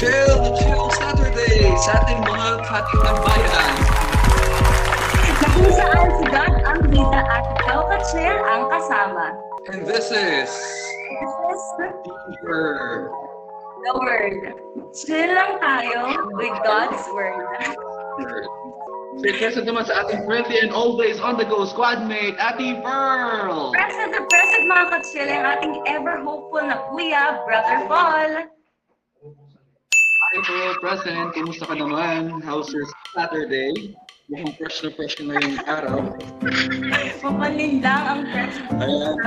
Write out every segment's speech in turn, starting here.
Chill Chill Saturday sa ating mga katitambayan. Na kung saan si God ang bida at ikaw ka-chill ang kasama. And this is This is Deeper. the word. Chill lang tayo with God's word. Present naman sa ating friendly and always on the go squad mate, Ate Pearl. Present the present mga ka-chill ang ating ever hopeful na kuya, Brother Paul. Hi po, present. Kumusta ka naman? How's your Saturday? Mukhang fresh na fresh na yung araw. Mapalin lang ang present. Ayan.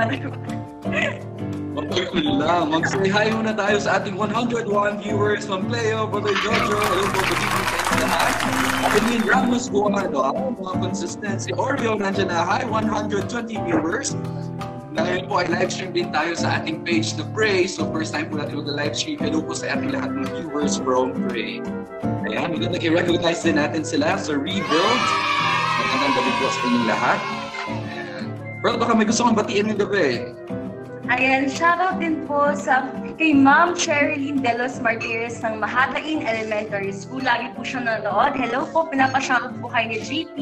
Mapagkul lang. Mag-say hi muna tayo sa ating 101 viewers from Pleo, Brother Jojo. Hello po, good evening sa inyo lahat. Adeline Ramos Guado, mga consistency. Oreo, nandiyan na. Hi, 120 viewers. Ngayon po ay live stream din tayo sa ating page na Pray. So first time po natin mag-live stream. Hello po sa ating lahat ng viewers from Pray. Ayan, magandang i-recognize din natin sila sa Rebuild. Magandang gabi po sa inyong lahat. Bro, baka may gusto kong batiin ng gabi. Ayan, shoutout din po sa kay Ma'am Sherilyn De Los Martires ng Mahatain Elementary School. Lagi po siya nanonood. Hello po, pinapashoutout po kay ni JP.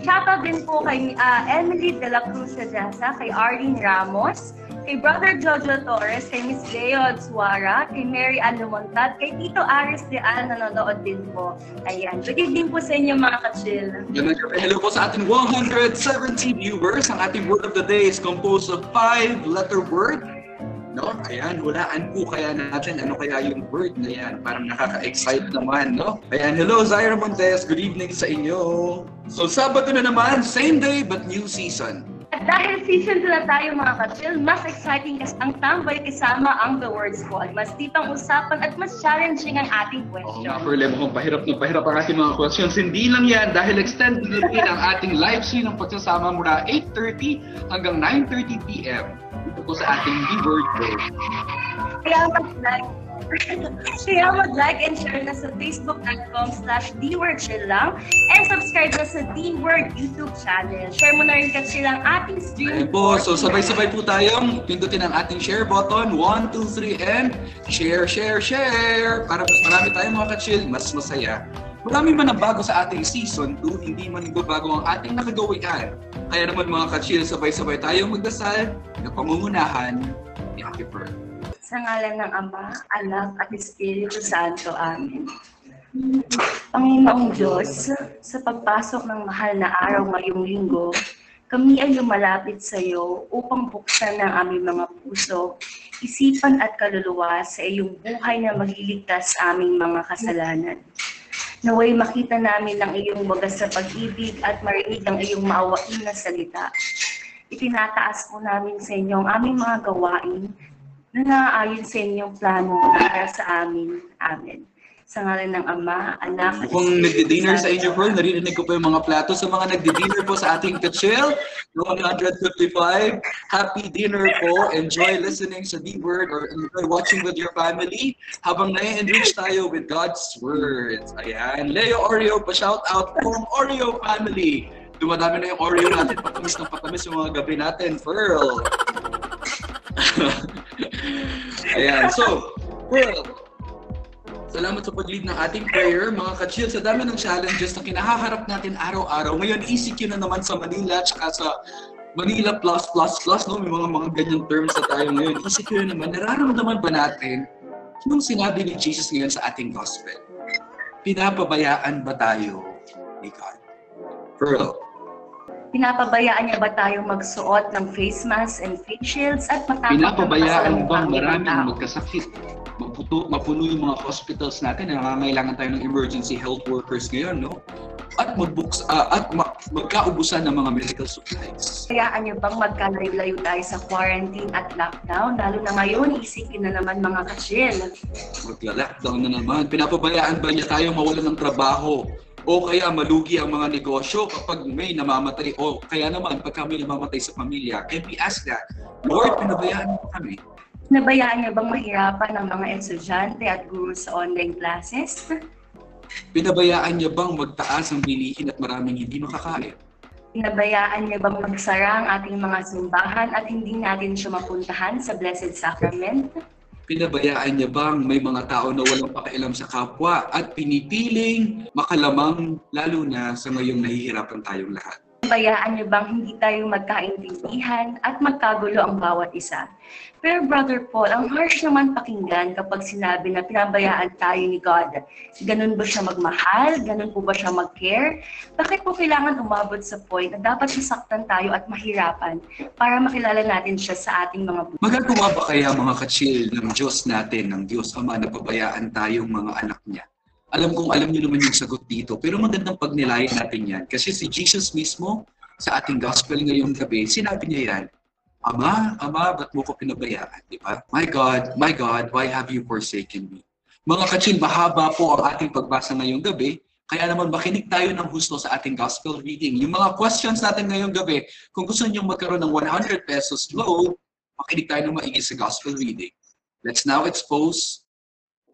Shoutout din po kay ah, Emily De La Cruz Sedasa, kay Arlene Ramos, kay Brother Jojo Torres, kay Miss Leo Suara, kay Mary Ann Lumontad, kay Tito Aris De Al nanonood din po. Ayan, good evening po sa inyo mga ka-chill. Hello po sa ating 170 viewers. Ang ating word of the day is composed of five-letter word. No? Ayan, hulaan po kaya natin ano kaya yung word na yan. Parang nakaka-excite naman, no? Ayan, hello Zaira Montes. Good evening sa inyo. So, Sabado na naman, same day but new season. At dahil season 2 na tayo mga ka-chill, mas exciting kasi ang tambay kasama ang The Word Squad. Mas tipang usapan at mas challenging ang ating Oo question. nga, Perle, mukhang pahirap na pahirap ang ating mga questions. Hindi lang yan dahil extended na rin ang ating live stream ng pagsasama mula 8.30 hanggang 9.30 p.m. Dito po sa ating B-Word World. Kaya mag-like kaya mag-like and share na sa facebook.com slash lang and subscribe na sa D-Word YouTube channel. Share mo na rin kasi ang ating stream. Ayan po, so sabay-sabay po tayong pindutin ang ating share button. 1, 2, 3, and share, share, share! Para mas marami tayong mga ka-chill, mas masaya. Marami man ang bago sa ating season 2, hindi man bago ang ating nakagawian. Kaya naman mga ka-chill, sabay-sabay tayong magdasal na pangungunahan ni Ate Pearl. Sa ngalan ng Ama, Anak at Espiritu Santo. Amen. Panginoong Diyos, sa pagpasok ng mahal na araw ngayong linggo, kami ay lumalapit sa iyo upang buksan ng aming mga puso, isipan at kaluluwa sa iyong buhay na magliligtas sa aming mga kasalanan. Naway makita namin ang iyong wagas sa pag-ibig at marinig ang iyong maawain na salita. Itinataas po namin sa inyo ang aming mga gawain na naaayon sa inyong plano para sa amin. Amen. Sa ngalan ng Ama, Anak, at Kung nagdi-dinner sa inyo, Pearl, narinig ko po yung mga plato. Sa mga nagdi-dinner po sa ating ka-chill, 155, happy dinner po. Enjoy listening sa D-Word or enjoy watching with your family habang na-enrich tayo with God's words. Ayan. Leo Oreo, pa-shout out from Oreo family. Dumadami na yung Oreo natin. Patamis ng patamis yung mga gabi natin, Pearl. Ayan. So, Pearl, Salamat sa pag-lead ng ating prayer, mga ka-chill. Sa dami ng challenges na kinahaharap natin araw-araw. Ngayon, ECQ na naman sa Manila, tsaka sa Manila plus plus plus, no? May mga mga ganyang terms na tayo ngayon. ECQ na naman, nararamdaman ba natin yung sinabi ni Jesus ngayon sa ating gospel? Pinapabayaan ba tayo ni God? Pearl, Pinapabayaan niya ba tayong magsuot ng face mask and face shields at matapos pinapabayaan bang maraming magkasakit? Maputo, mapuno yung mga hospitals natin, nangangailangan tayo ng emergency health workers ngayon, no? At magbuks, ah, at ma- magkaubusan ng mga medical supplies. Hayaan niyo bang magkalayo-layo tayo sa quarantine at lockdown? Lalo na ngayon, isipin na naman mga ka-chill. Magla-lockdown na naman. Pinapabayaan ba niya tayo mawalan ng trabaho? O kaya malugi ang mga negosyo kapag may namamatay? O kaya naman pagka may namamatay sa pamilya? And we ask that, Lord, pinabayaan mo kami. Nabayaan niyo bang mahirapan ng mga estudyante at guro sa online classes? Pinabayaan niya bang magtaas ang bilihin at maraming hindi makakain? Pinabayaan niyo bang magsara ang ating mga simbahan at hindi natin siya mapuntahan sa Blessed Sacrament? Pinabayaan niya bang may mga tao na walang pakialam sa kapwa at pinipiling makalamang lalo na sa ngayong nahihirapan tayong lahat? Bayaan niyo bang hindi tayo magkaintindihan at magkagulo ang bawat isa? Pero Brother Paul, ang harsh naman pakinggan kapag sinabi na pinabayaan tayo ni God. Ganun ba siya magmahal? Ganun po ba siya mag-care? Bakit po kailangan umabot sa point na dapat masaktan tayo at mahirapan para makilala natin siya sa ating mga buhay? Magagawa ba kaya mga kachil ng Diyos natin, ng Diyos Ama na pabayaan tayong mga anak niya? Alam kong alam niyo naman yung sagot dito, pero magandang pagnilayan natin yan. Kasi si Jesus mismo, sa ating gospel ngayong gabi, sinabi niya yan, Ama, Ama, ba't mo ko pinabayaan? Di ba? My God, my God, why have you forsaken me? Mga kachil, mahaba po ang ating pagbasa ngayong gabi, kaya naman makinig tayo ng husto sa ating gospel reading. Yung mga questions natin ngayong gabi, kung gusto niyo magkaroon ng 100 pesos low, makinig tayo ng maigi sa gospel reading. Let's now expose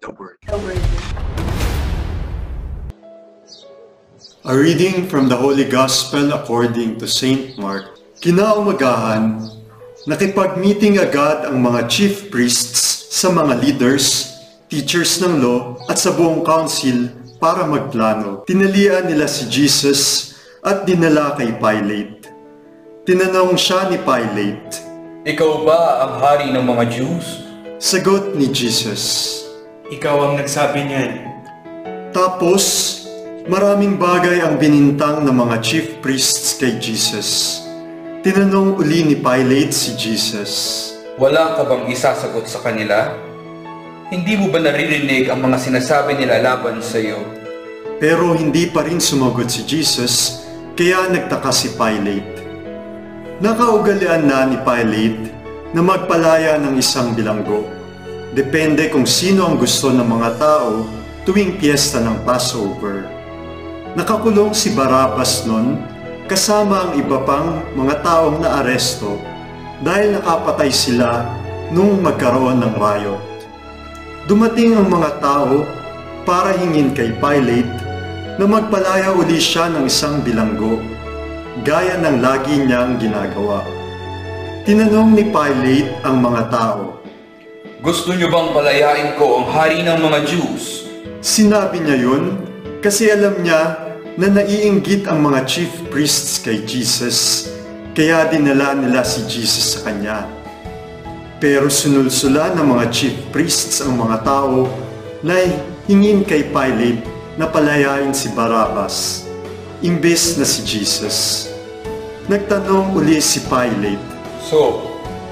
the word. The word. A reading from the Holy Gospel according to Saint Mark. Kinaumagahan, nakipag-meeting agad ang mga chief priests sa mga leaders, teachers ng law at sa buong council para magplano. Tinalian nila si Jesus at dinala kay Pilate. Tinanong siya ni Pilate. Ikaw ba ang hari ng mga Jews? Sagot ni Jesus. Ikaw ang nagsabi niyan. Tapos, maraming bagay ang binintang ng mga chief priests kay Jesus. Tinanong uli ni Pilate si Jesus. Wala ka bang isasagot sa kanila? Hindi mo ba naririnig ang mga sinasabi nila laban sa iyo? Pero hindi pa rin sumagot si Jesus, kaya nagtaka si Pilate. Nakaugalian na ni Pilate na magpalaya ng isang bilanggo. Depende kung sino ang gusto ng mga tao tuwing piyesta ng Passover. Nakakulong si Barabbas noon kasama ang iba pang mga taong naaresto dahil nakapatay sila nung magkaroon ng riot. Dumating ang mga tao para hingin kay Pilate na magpalaya uli siya ng isang bilanggo, gaya ng lagi niyang ginagawa. Tinanong ni Pilate ang mga tao. Gusto niyo bang palayain ko ang hari ng mga Jews? Sinabi niya yun kasi alam niya na naiinggit ang mga chief priests kay Jesus, kaya dinala nila si Jesus sa kanya. Pero sunulsula ng mga chief priests ang mga tao na hingin kay Pilate na palayain si Barabbas, imbes na si Jesus. Nagtanong uli si Pilate, So,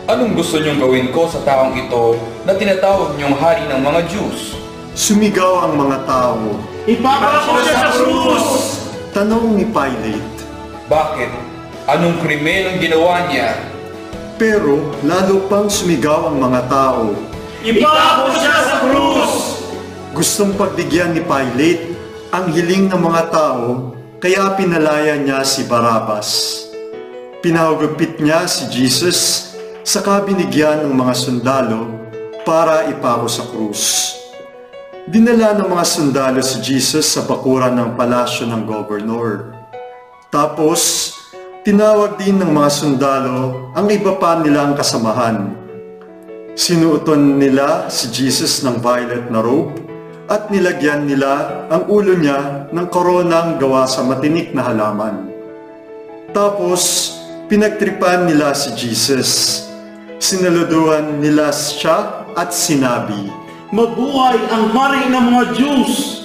anong gusto niyong gawin ko sa taong ito na tinatawag niyong hari ng mga Jews? Sumigaw ang mga tao. Ipapako siya sa krus! Tanong ni Pilate, Bakit? Anong krimen ang ginawa niya? pero lalo pang sumigaw ang mga tao. Ipapako siya sa krus! Gustong pagbigyan ni Pilate ang hiling ng mga tao, kaya pinalaya niya si Barabbas. Pinahugupit niya si Jesus sa kabinigyan ng mga sundalo para ipako sa krus. Dinala ng mga sundalo si Jesus sa bakuran ng palasyo ng gobernador. Tapos, tinawag din ng mga sundalo ang iba pa nilang kasamahan. Sinuoton nila si Jesus ng violet na robe at nilagyan nila ang ulo niya ng koronang gawa sa matinik na halaman. Tapos, pinagtripan nila si Jesus. Sinaluduhan nila siya at sinabi, Mabuhay ang hari ng mga Jews!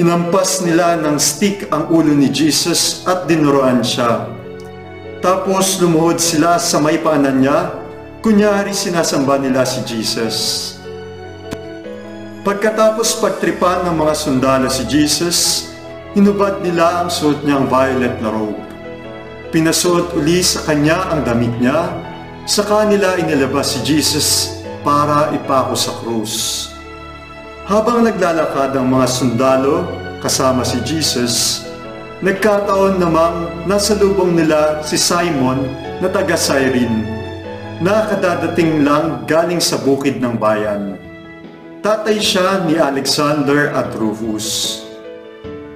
Hinampas nila ng stick ang ulo ni Jesus at dinuroan siya. Tapos lumuhod sila sa may paanan niya, kunyari sinasamba nila si Jesus. Pagkatapos pagtripan ng mga sundalo si Jesus, hinubad nila ang suot niyang violet na robe. Pinasuot uli sa kanya ang damit niya, sa kanila inilabas si Jesus para ipako sa krus. Habang naglalakad ang mga sundalo kasama si Jesus, nagkataon namang nasa lubong nila si Simon na taga Cyrene, na kadadating lang galing sa bukid ng bayan. Tatay siya ni Alexander at Rufus.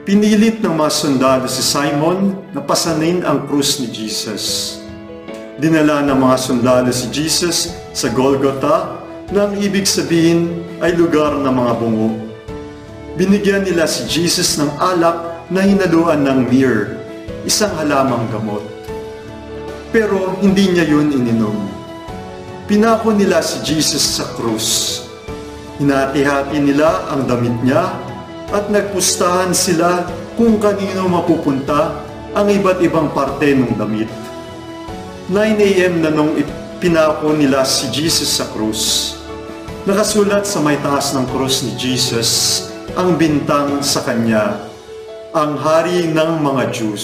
Pinilit ng mga sundalo si Simon na pasanin ang krus ni Jesus. Dinala ng mga sundalo si Jesus sa Golgotha na ang ibig sabihin ay lugar ng mga bungo. Binigyan nila si Jesus ng alak na hinaluan ng myrrh, isang halamang gamot. Pero hindi niya yun ininom. Pinako nila si Jesus sa krus. Hinati-hati nila ang damit niya at nagpustahan sila kung kanino mapupunta ang iba't ibang parte ng damit. 9 a.m. na nung pinako nila si Jesus sa krus. Nakasulat sa may taas ng krus ni Jesus ang bintang sa kanya, ang hari ng mga Diyos.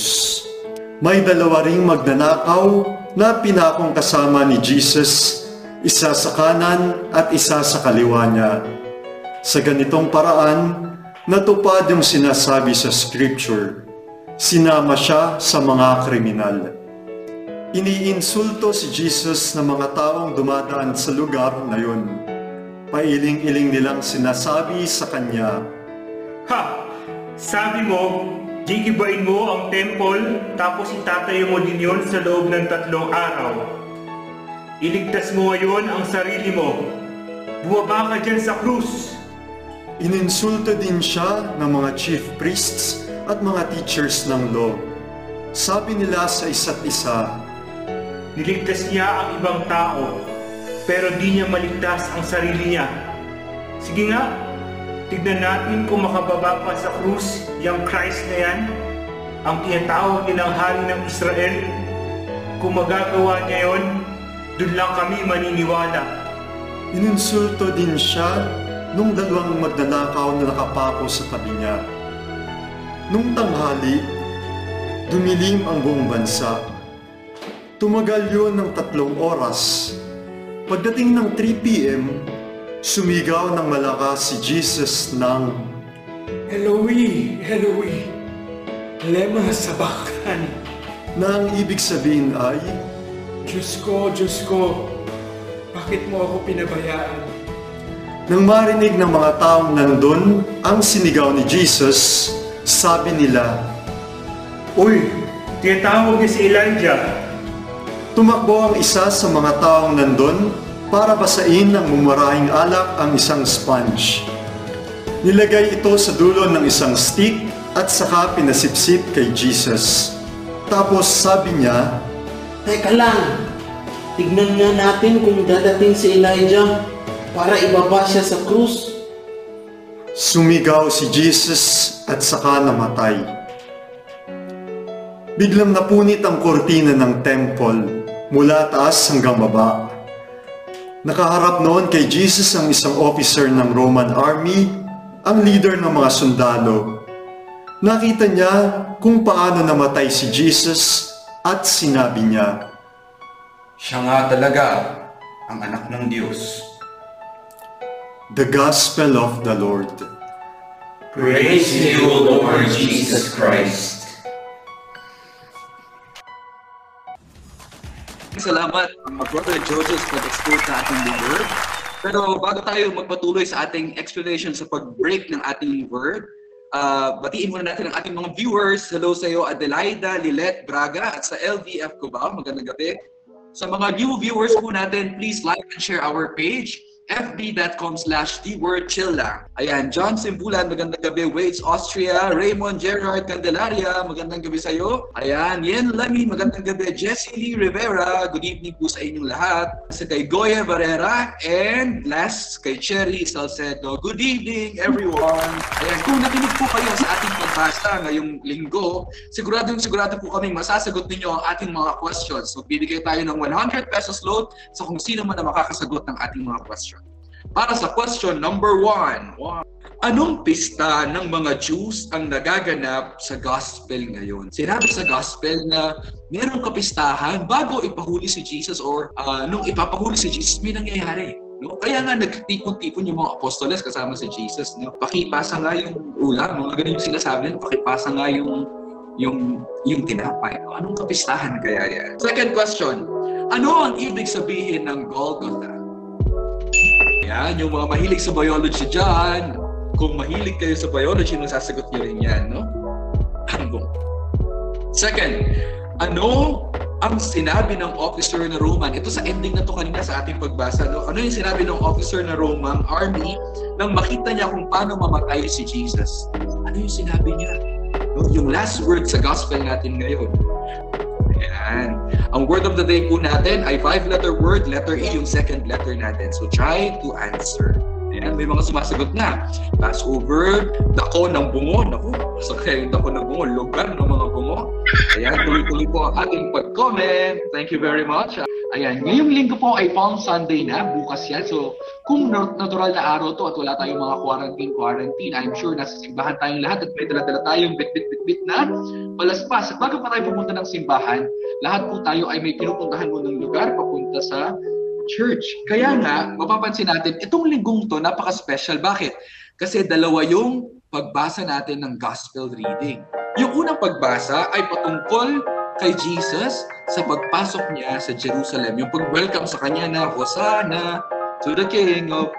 May dalawa ring magnanakaw na pinakong kasama ni Jesus, isa sa kanan at isa sa kaliwa niya. Sa ganitong paraan, natupad yung sinasabi sa scripture. Sinama siya sa mga kriminal. Iniinsulto si Jesus ng mga taong dumadaan sa lugar na yun. Pailing-iling nilang sinasabi sa kanya, Ha! Sabi mo, gigibain mo ang temple tapos itatayo mo din yon sa loob ng tatlong araw. Iligtas mo ngayon ang sarili mo. Bumaba ka dyan sa krus. Ininsulto din siya ng mga chief priests at mga teachers ng law. Sabi nila sa isa't isa, Niligtas niya ang ibang tao, pero di niya maligtas ang sarili niya. Sige nga, tignan natin kung makababa pa sa krus yung Christ na yan, ang tinatawag nilang hari ng Israel. Kung magagawa niya yon, dun lang kami maniniwala. Ininsulto din siya nung dalawang magnanakaw na nakapako sa tabi niya. Nung tanghali, dumilim ang buong bansa. Tumagal yun ng tatlong oras. Pagdating ng 3 p.m., sumigaw ng malakas si Jesus ng Eloi, Eloi, lema sabachthani. na ang ibig sabihin ay, Diyos ko, Diyos ko, bakit mo ako pinabayaan? Nang marinig ng mga taong nandun ang sinigaw ni Jesus, sabi nila, Uy, tinatawag niya si Elijah. Tumakbo ang isa sa mga taong nandun para basain ng mumarahing alak ang isang sponge. Nilagay ito sa dulo ng isang stick at saka pinasipsip kay Jesus. Tapos sabi niya, Teka lang, tignan nga natin kung dadating si Elijah para ibaba siya sa krus. Sumigaw si Jesus at saka namatay. Biglang napunit ang kortina ng temple mula taas hanggang baba. Nakaharap noon kay Jesus ang isang officer ng Roman army, ang leader ng mga sundalo. Nakita niya kung paano namatay si Jesus at sinabi niya, Siya nga talaga ang anak ng Diyos. The Gospel of the Lord. Praise to you, Lord Jesus Christ. Salamat, Brother Jojo, sa pag-expose sa ating word. Pero bago tayo magpatuloy sa ating explanation sa pag-break ng ating word, uh, batiin muna natin ang ating mga viewers. Hello sa iyo, Adelaida, Lilet, Braga, at sa LVF Cubao. Magandang gabi. Sa mga new viewers po natin, please like and share our page fb.com slash the word chill lang. Ayan, John Simbulan, magandang gabi. Waits Austria. Raymond Gerard Candelaria, magandang gabi sa iyo. Ayan, Yen Lami, magandang gabi. Jessie Lee Rivera, good evening po sa inyong lahat. Sa kay Goya Barrera, and last kay Cherry Salcedo. Good evening, everyone. Ayan, kung nakinig po kayo sa ating pagbasa ngayong linggo, sigurado sigurado po kaming masasagot ninyo ang ating mga questions. Magbibigay tayo ng 100 pesos load sa kung sino man ang makakasagot ng ating mga questions. Para sa question number one, anong pista ng mga Jews ang nagaganap sa gospel ngayon? Sinabi sa gospel na merong kapistahan bago ipahuli si Jesus or uh, nung ipapahuli si Jesus, may nangyayari. No? Kaya nga nagtipon-tipon yung mga apostoles kasama si Jesus. No? Pakipasa nga yung ulam. Mga ganun yung sinasabi nila. Pakipasa nga yung yung yung tinapay. No? Anong kapistahan kaya yan? Second question. Ano ang ibig sabihin ng Golgotha? Yan, yung mga mahilig sa biology dyan. Kung mahilig kayo sa biology, masasagot nyo rin yan, no? Second, ano ang sinabi ng officer na Roman, ito sa ending na to kanina sa ating pagbasa, no? ano yung sinabi ng officer na Roman army nang makita niya kung paano mamatay si Jesus? Ano yung sinabi niya? No? Yung last word sa gospel natin ngayon. Ayan. Ang word of the day po natin ay five-letter word, letter E yung second letter natin. So try to answer. Ayan, may mga sumasagot na. Passover, dako ng bungo. Naku, kaya yung dako ng bungo, lugar ng mga bungo. Ayan, tuloy-tuloy po ang ating pag-comment. Thank you very much. Ayan, ngayong linggo po ay Palm Sunday na, bukas yan. So, kung na- natural na araw to at wala tayong mga quarantine, quarantine, I'm sure nasa simbahan tayong lahat at may dala-dala tayong bit-bit-bit-bit na palaspas. At bago pa tayo pumunta ng simbahan, lahat po tayo ay may pinupuntahan mo ng lugar papunta sa church. Kaya nga, mapapansin natin, itong linggong to, napaka-special. Bakit? Kasi dalawa yung pagbasa natin ng gospel reading. Yung unang pagbasa ay patungkol kay Jesus sa pagpasok niya sa Jerusalem. Yung pag-welcome sa kanya na, Hosanna to the King of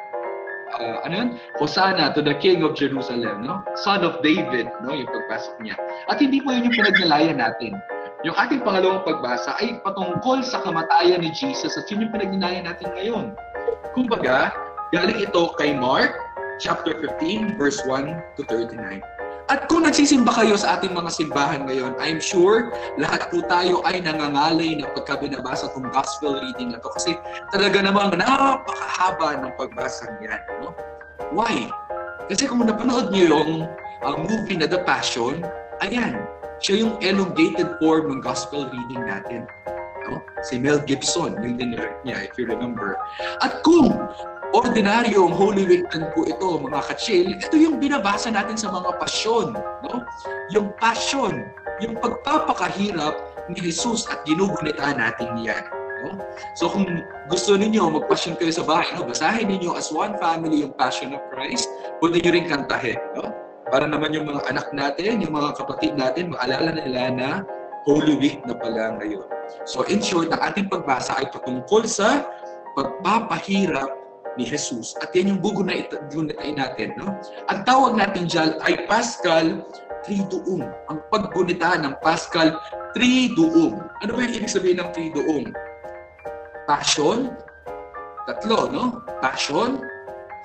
uh, ano yun? Hosanna to the King of Jerusalem, no? Son of David, no? Yung pagpasok niya. At hindi po yun yung pinagnalayan natin. Yung ating pangalawang pagbasa ay patungkol sa kamatayan ni Jesus at yun yung pinagnalayan natin ngayon. Kumbaga, galing ito kay Mark chapter 15 verse 1 to 39. At kung nagsisimba kayo sa ating mga simbahan ngayon, I'm sure lahat po tayo ay nangangalay na pagka binabasa itong gospel reading na to kasi talaga namang napakahaba ng pagbasa niyan. No? Why? Kasi kung napanood niyo yung uh, movie na The Passion, ayan, siya yung elongated form ng gospel reading natin. No? Si Mel Gibson, yung dinirect niya, if you remember. At kung ordinaryong Holy Week po ito, mga kachil, ito yung binabasa natin sa mga pasyon. No? Yung passion, yung pagpapakahirap ni Jesus at ginugunita natin yan. No? So kung gusto ninyo magpasyon kayo sa bahay, no? basahin ninyo as one family yung Passion of Christ, pwede nyo rin kantahin. No? Para naman yung mga anak natin, yung mga kapatid natin, maalala nila na Holy Week na pala ngayon. So in short, ang ating pagbasa ay patungkol sa pagpapahirap ni Jesus. At yan yung gugunayin natin. No? Ang tawag natin dyan ay Pascal Triduum. Ang paggunita ng Pascal Triduum. Ano ba yung ibig sabihin ng Triduum? Passion, tatlo, no? Passion,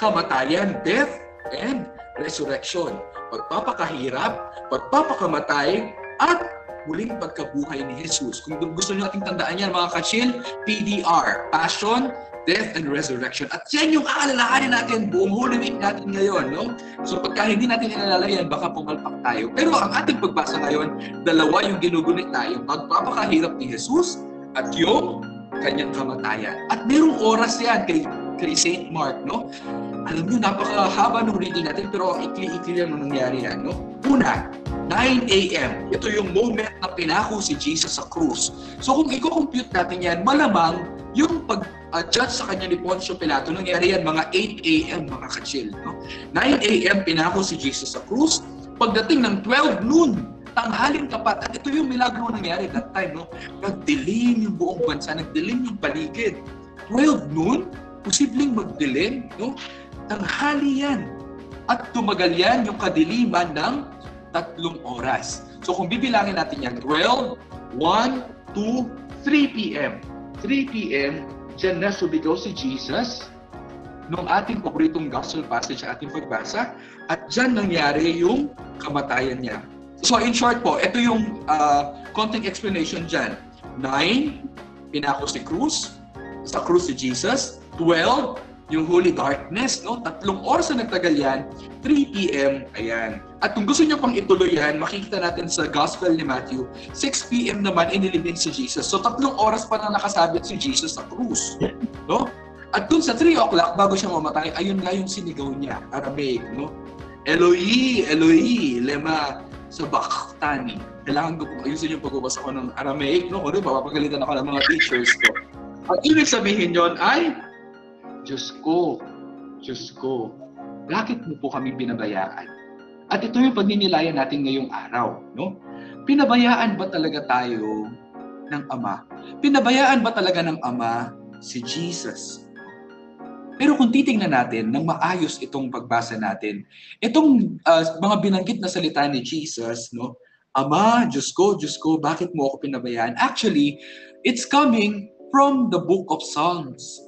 kamatayan, death, and resurrection. Pagpapakahirap, pagpapakamatay, at muling pagkabuhay ni Jesus. Kung gusto niyo ating tandaan yan, mga kachil, PDR, Passion, Death, and Resurrection. At yan yung aalalahanin natin buong Holy Week natin ngayon. No? So pagka hindi natin inalala yan, baka pumalpak tayo. Pero ang ating pagbasa ngayon, dalawa yung ginugunit yung pagpapakahirap ni Jesus at yung kanyang kamatayan. At merong oras yan kay, kay St. Mark. No? Alam niyo, napakahaba ng reading natin, pero ikli-ikli lang nung nangyari yan. No? Una, 9 a.m. Ito yung moment na pinako si Jesus sa krus. So kung i-compute natin yan, malamang yung pag-judge sa kanya ni Poncio Pilato, nangyari yan mga 8 a.m. mga kachil. No? 9 a.m. pinako si Jesus sa krus. Pagdating ng 12 noon, tanghaling tapat. At ito yung milagro na nangyari that time. No? Nagdilim yung buong bansa, nagdilim yung paligid. 12 noon, posibleng magdilim. No? Tanghali yan. At tumagal yan yung kadiliman ng tatlong oras. So kung bibilangin natin yan, 12, 1, 2, 3 p.m. 3 p.m., dyan na subigaw si Jesus nung ating paboritong gospel passage sa ating pagbasa at dyan nangyari yung kamatayan niya. So in short po, ito yung uh, konting explanation dyan. 9, pinako si Cruz, sa krus si Jesus. 12, yung Holy Darkness, no? Tatlong oras na nagtagal yan. 3 p.m., ayan. At kung gusto niyo pang ituloy yan, makikita natin sa Gospel ni Matthew, 6 p.m. naman inilibing si Jesus. So tatlong oras pa na nakasabit si Jesus sa krus. No? At dun sa 3 o'clock, bago siya mamatay, ayun nga yung sinigaw niya, Aramaic, no? Eloi, Eloi, lema sabachthani. Kailangan ko ayusin yung pagbabasa ko ng Aramaic, no? Kundi mapapagalitan ako ng mga teachers ko. Ang ibig sabihin yon ay, Diyos ko, Diyos ko, bakit mo po kami binabayaan? At ito yung pagninilayan natin ngayong araw, no? Pinabayaan ba talaga tayo ng Ama? Pinabayaan ba talaga ng Ama si Jesus? Pero kung titingnan natin ng maayos itong pagbasa natin, itong uh, mga binanggit na salita ni Jesus, no, Ama, Diyos ko, Diyos ko, bakit mo ako pinabayaan? Actually, it's coming from the book of Psalms.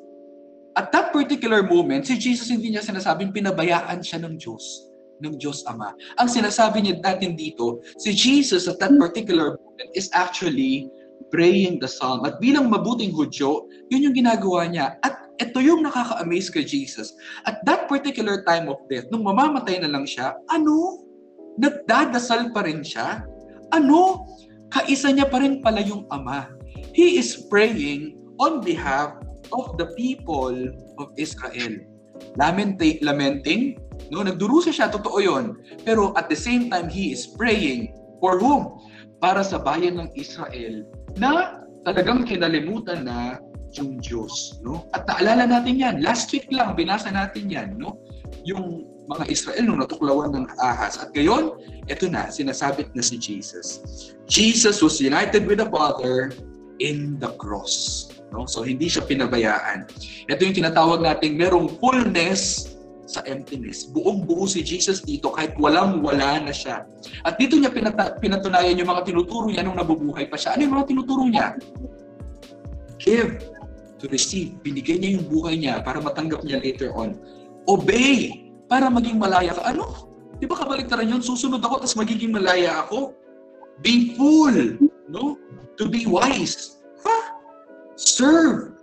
At that particular moment, si Jesus hindi niya sinasabing pinabayaan siya ng Diyos, ng Diyos Ama. Ang sinasabi niya natin dito, si Jesus at that particular moment is actually praying the psalm. At bilang mabuting Hudyo, yun yung ginagawa niya. At ito yung nakaka-amaze kay Jesus. At that particular time of death, nung mamamatay na lang siya, ano? Nagdadasal pa rin siya? Ano? Kaisa niya pa rin pala yung Ama. He is praying on behalf of the people of Israel. Lamentate, lamenting, no? Nagdurusa siya, totoo yon. Pero at the same time, he is praying for whom? Para sa bayan ng Israel na talagang kinalimutan na yung Diyos, no? At naalala natin yan, last week lang binasa natin yan, no? Yung mga Israel nung natuklawan ng ahas. At ngayon, ito na, sinasabit na si Jesus. Jesus was united with the Father in the cross. No? So hindi siya pinabayaan. Ito yung tinatawag nating merong fullness sa emptiness. Buong buo si Jesus dito kahit walang wala na siya. At dito niya pinata- pinatunayan yung mga tinuturo niya nung nabubuhay pa siya. Ano yung mga tinuturo niya? Give to receive. Binigay niya yung buhay niya para matanggap niya later on. Obey para maging malaya ka. Ano? Di ba kabaliktaran yun? Susunod ako tapos magiging malaya ako. Be full. No? To be wise. Serve.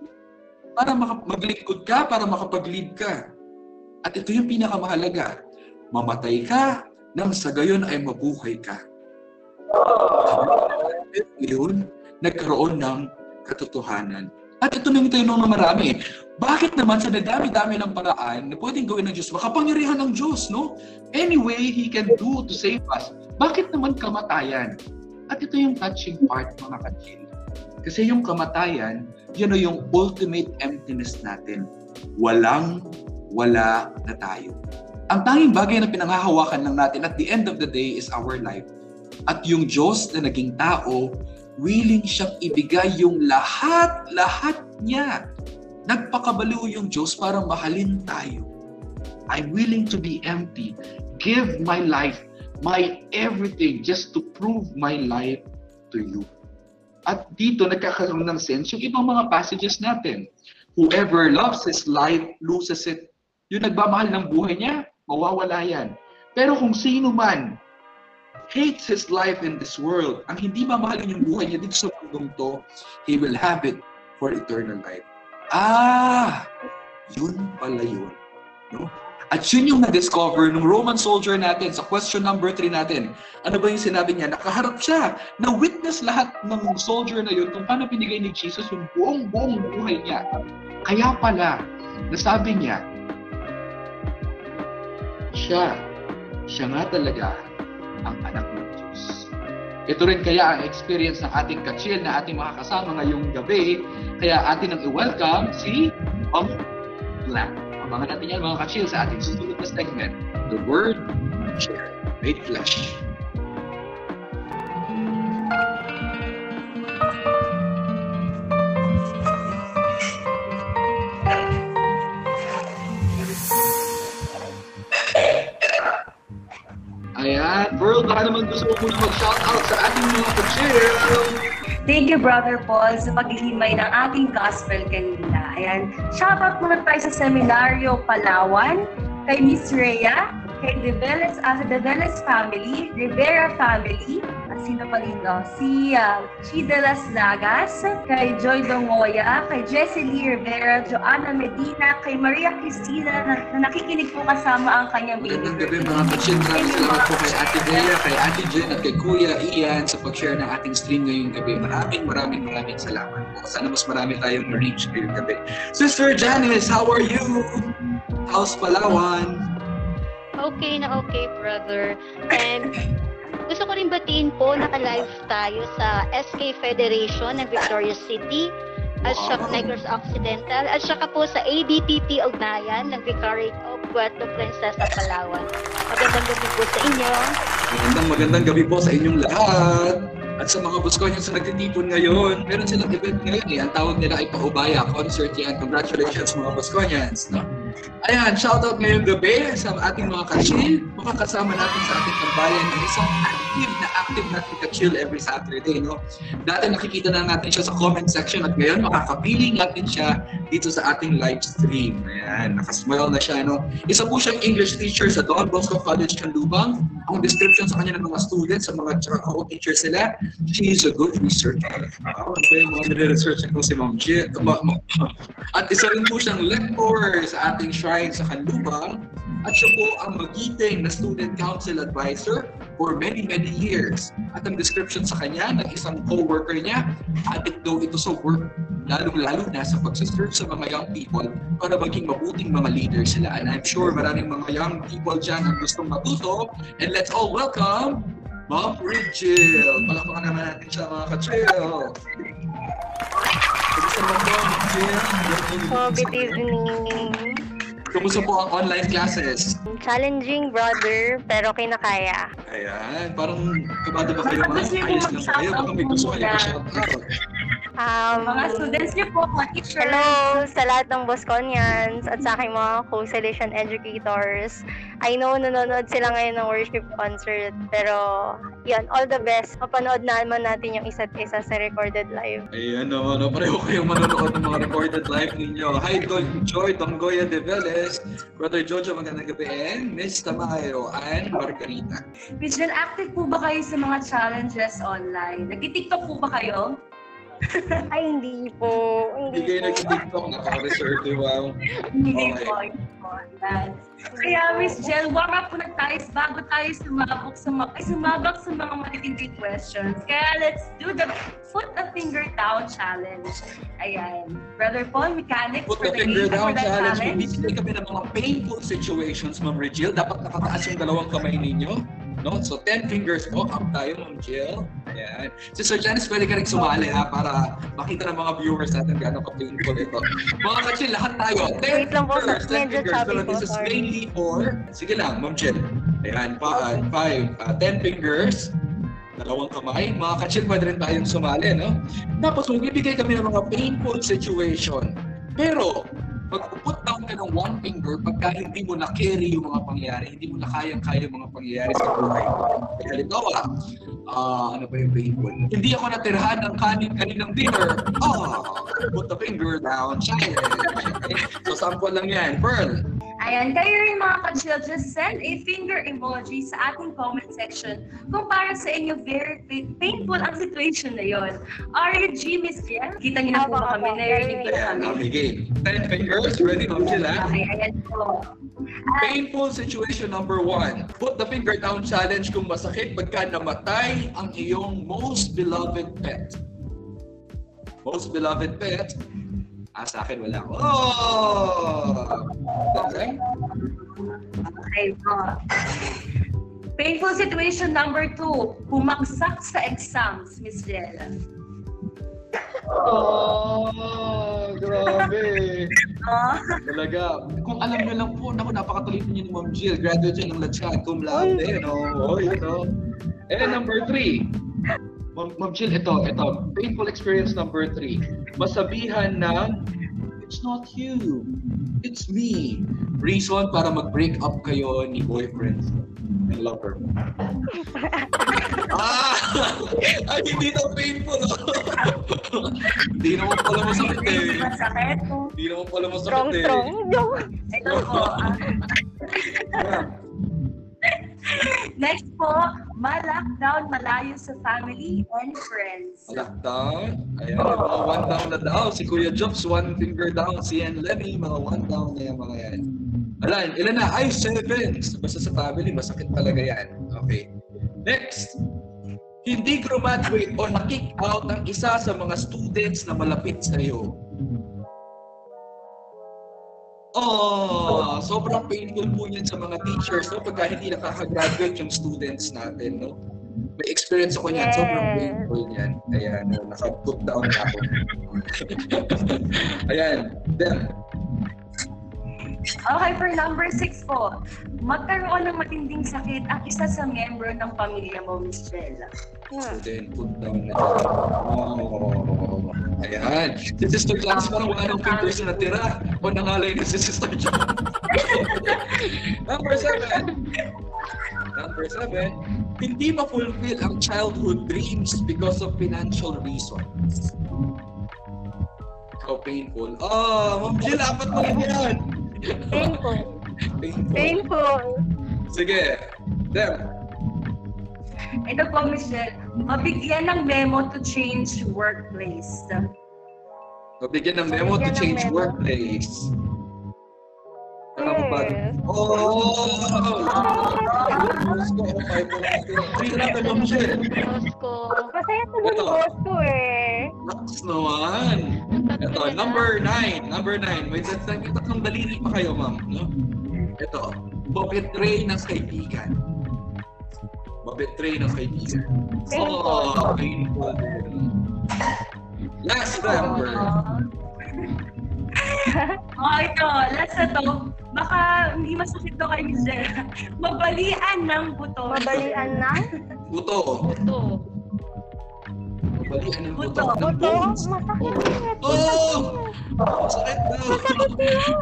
Para maglingkod ka, para makapag-lead ka. At ito yung pinakamahalaga. Mamatay ka, nang sa gayon ay mabuhay ka. Ngayon, nagkaroon ng katotohanan. At ito na yung tanong na marami. Bakit naman sa nadami-dami ng paraan na pwedeng gawin ng Diyos, makapangyarihan ng Diyos, no? Anyway, He can do to save us. Bakit naman kamatayan? At ito yung touching part, mga kachil. Kasi yung kamatayan, yun o yung ultimate emptiness natin. Walang wala na tayo. Ang tanging bagay na pinanghahawakan lang natin at the end of the day is our life. At yung Diyos na naging tao, willing siyang ibigay yung lahat-lahat niya. Nagpakabaliw yung Diyos para mahalin tayo. I'm willing to be empty. Give my life, my everything, just to prove my life to you. At dito nagkakaroon ng sense yung ibang mga passages natin. Whoever loves his life loses it. Yung nagmamahal ng buhay niya, mawawala yan. Pero kung sino man hates his life in this world, ang hindi mamahalin yung buhay niya dito sa mundong to, he will have it for eternal life. Ah, yun pala yun. No? At yun yung na-discover ng Roman soldier natin sa question number 3 natin. Ano ba yung sinabi niya? Nakaharap siya. Na-witness lahat ng soldier na yun kung paano binigay ni Jesus yung buong buong buhay niya. Kaya pala, nasabi niya, siya, siya nga talaga ang anak ng Diyos. Ito rin kaya ang experience ng ating kachil na ating makakasama ngayong gabi. Kaya atin ang i-welcome si Ang Black. Abangan natin yan mga kachil sa ating susunod na segment, The Word Share Made Flesh. Ayan, Pearl, baka naman gusto mo muna mag-shoutout sa ating mga kachil. Thank you, Brother Paul, sa paghihimay ng ating gospel kanina. Ayan, shoutout muna tayo sa Seminaryo Palawan, kay Miss Rhea, kay Develes, uh, Develes family, Rivera family, sino pa rin, no? si uh, Chi de las Lagas, kay Joy Dongoya, kay Jessie Lee Rivera, Joanna Medina, kay Maria Cristina, na, na nakikinig po kasama ang kanyang baby. Magandang gabi mga kachil. Maraming salamat po kay Ate Bea, kay Ate Jen at kay Kuya Ian sa pag-share ng ating stream ngayong gabi. Maraming maraming maraming salamat po. Sana mas marami tayong ma-reach ngayong gabi. Sister Janice, how are you? How's Palawan? Okay na okay, brother. And gusto ko rin batiin po, naka-live tayo sa SK Federation ng Victoria City at Wow. saka Negros Occidental at saka po sa ABPP Ugnayan ng Vicariate of Puerto Princesa, Palawan. Magandang gabi po sa inyo. Magandang magandang gabi po sa inyong lahat. At sa mga Busconians na nagtitipon ngayon, meron silang event ngayon eh. Ang tawag nila ay Paubaya Concert yan. Congratulations mga Busconians. No? Ayan, shoutout ngayong gabi sa ating mga kachil. Makakasama natin sa ating tambayan ng isang active na active na kachil every Saturday. No? Dati nakikita na natin siya sa comment section at ngayon makakapiling natin siya dito sa ating live stream. Ayan, nakasmile na siya. No? Isa po siyang English teacher sa Don Bosco College, Canlubang. Ang description sa kanya ng mga students, sa mga tsaka co-teachers she is a good researcher. Wow, ano ba yung mga nire-research ko si Ma'am Jill? At isa rin po siyang lecturer sa ating shrine sa Canlubang at siya po ang magiting na student council advisor for many, many years. At ang description sa kanya ng isang co-worker niya, addict daw ito sa work, lalong-lalo na sa pagsaserve sa mga young people para maging mabuting mga leader sila. And I'm sure maraming mga young people dyan ang gustong matuto. And let's all welcome Ma'am Rigil. Palakpakan naman natin siya mga ka-chill. Kumusta mo po, Jill? Oh, good evening. Kumusta po ang online classes? Challenging, brother, pero kinakaya. Ayan, parang kabado ba kayo gusto niyo Ayos lang kayo? Baka may gusto kayo pa-shoutout. Um, Mga students niyo po, mga teachers. Hello sa lahat ng Bosconians at sa aking mga co-selection educators. I know nanonood sila ngayon ng worship concert, pero yan, all the best. Mapanood naman natin yung isa't isa sa recorded live. Ayan naman, no, pareho kayong manonood ng mga recorded live ninyo. Hi, Dol- Joy Tongoya de Velez, Brother Jojo, magandang gabi, and Miss Tamayo, and Margarita. Miss Jen, active po ba kayo sa mga challenges online? Nag-tiktok po ba kayo? Ay, hindi po. Hindi Hindi kayo po. nag-tiktok, naka-reserve, wow. Hindi Okay. po. hindi po. Kaya Miss Jel, warm up po tayo bago tayo sumabog sa mga, ay, sumabak sa mga matitinding questions. Kaya let's do the put a finger down challenge. Ayan. Brother Paul, mechanics Put for the finger for down the challenge. challenge. Bibigay kami ng mga painful situations, Ma'am Regil. Dapat nakataas yung dalawang kamay ninyo. No? So, 10 fingers po. Up tayo, Ma'am Jill. Ayan. Si Sir Janice, pwede ka rin sumali ha para makita ng mga viewers natin gaano ka-painful ito. Mga kachil, lahat tayo. 10 Wait lang po, fingers, 10 medyo fingers. po, this is mainly for... Sige lang, Ma'am Jill. Ayan, pa, 5, 10 fingers dalawang kamay. Mga kachil, pwede rin tayong sumali, no? Tapos magbibigay kami ng mga painful situation. Pero, mag-put down ka ng one finger pagka hindi mo na-carry yung mga pangyayari, hindi mo na kayang-kaya yung mga pangyayari sa buhay. Kaya halimbawa, ah, ano ba yung painful? Hindi ako natirhan ng kanin kaninang dinner. Ah, put the finger down. Okay? So, sample lang yan. Pearl, Ayan, kayo rin mga ka-chill, just send a finger emoji sa ating comment section kung para sa inyo very pa- painful ang situation na yon. RG, Miss Kiel, kita niyo na po ba kami, narinig niyo na kami. happy game. 10 fingers, ready, Ma'am Jill, ha? Okay, ayan po. Painful situation number one. Put the finger down challenge kung masakit pagka namatay ang iyong most beloved pet. Most beloved pet? Ah, sa akin wala. Oh! Okay? Okay po. Painful situation number two, bumagsak sa exams, Miss Jel. Oh, grabe. Oh, Talaga. Kung alam niyo lang po, naku, napakatalino niyo ni Ma'am Jill. Graduate siya ng Latchan, cum laude, no? Oh, you know. And number three. Ma'am Jill, ito, ito. Painful experience number three. Masabihan na, it's not you. It's me. Reason para mag-break up kayo ni boyfriend and lover. ah! Ay, hindi na painful. Hindi naman pala masakit eh. Hindi naman pala masakit Strong, eh. strong. Joke. Ito po. Next po, ma-lockdown malayo sa family and friends. Lockdown. Ayan, mga one down na daw. Si Kuya Jobs, one finger down. Si Ian Lemmy, mga one down na yan, mga yan. Alan, ilan na? Ay, seven. Basta sa family, masakit talaga yan. Okay. Next. Hindi graduate o na-kick out ang isa sa mga students na malapit sa iyo. Oh, sobrang painful po yan sa mga teachers, no? Pagka hindi nakaka-graduate yung students natin, no? May experience ako niyan, sobrang Yes. painful yan. Ayan, naka-put down na ako. Ayan, then, Okay, for number six po. Magkaroon ng matinding sakit ang isa sa membro ng pamilya mo, Miss Bella. Hmm. Then, put down na dyan. Oh, ayan. Si Sister Gladys parang wala ng fingers na natira. O nangalay na si Sister John. Number seven. Number seven. Hindi ma-fulfill ang childhood dreams because of financial reasons. How painful. Oh, Ma'am Jill, apat na lang yan. Painful. Painful. Painful. Sige. Dem. Ito po, Michelle. Mabigyan ng memo to change workplace. Mabigyan ng memo to Mabigyan ng change memo. workplace. Ano ko ba? Oh! Diyos ko, oh. Masaya to boss ko eh. Naks naman. Ito, number nine. Number nine. Wait, that's like, tatlong daliri pa kayo, ma'am. No? Ito, mabetray ng kaibigan. Mabetray ng kaibigan. Oh, painful din. Last number. Oh, ito. Last na to. Baka hindi masakit to kay Michelle. Mabalian ng buto. Mabalian na. Buto. Ito. Mabalian ng buto. Buto. Ng Buto. bones. Masakit. Oh! Masakit na.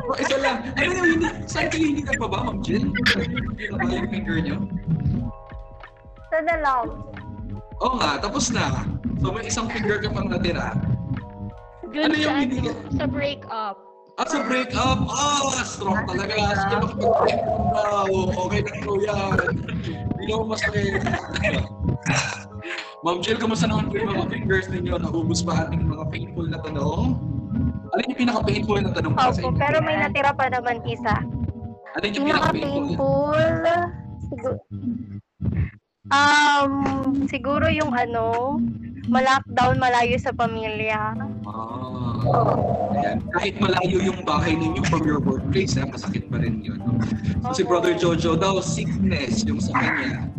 Oh, isa lang. Ano yung hindi? Saan kayo hindi pa ba, Ma'am Jill? Hindi na ba yung finger niyo? Sa dalaw. Oo nga, tapos na. So may isang finger ka pang natira. Good Ano yung sa, hindi ka- sa break-up. At sa break-up, ah, strong talaga. Sige, makipag-break daw. Okay na ikaw yan. Hindi naman masakit. Ma'am Jill, kamusta naman po yung mga fingers ninyo? Naubos pa ating mga painful na tanong? Ano yung pinaka-painful na tanong para sa Opo, inyo? pero may natira pa naman isa. Ano yung pinaka-painful? Pinaka-painful, siguro, um, siguro yung ano, ma-lockdown malayo sa pamilya. Ah, ayan. Kahit malayo yung bahay ninyo from your workplace, ha, masakit pa rin yun. no? So si Brother Jojo daw, sickness yung sa kanya.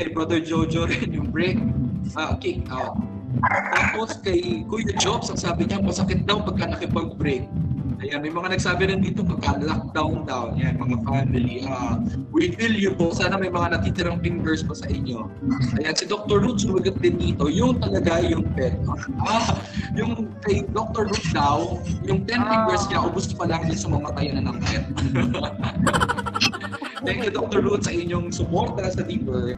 Kay Brother Jojo rin yung break, ah, kick out. Tapos kay Kuya Jobs, ang sabi niya, masakit daw pagka nakipag-break. Ayan, may mga nagsabi rin dito magka-lockdown daw. Yan, mga family. Ah, we feel you po. Sana may mga natitirang fingers pa sa inyo. Ayan, si Dr. Ruth sumagot din dito. Yung talaga yung pet. Ah, yung kay Dr. Ruth daw, yung 10 fingers niya, ubus pa lang din sumamatayan na ng pet. Thank you, Dr. Ruth, sa inyong suporta sa Deeper.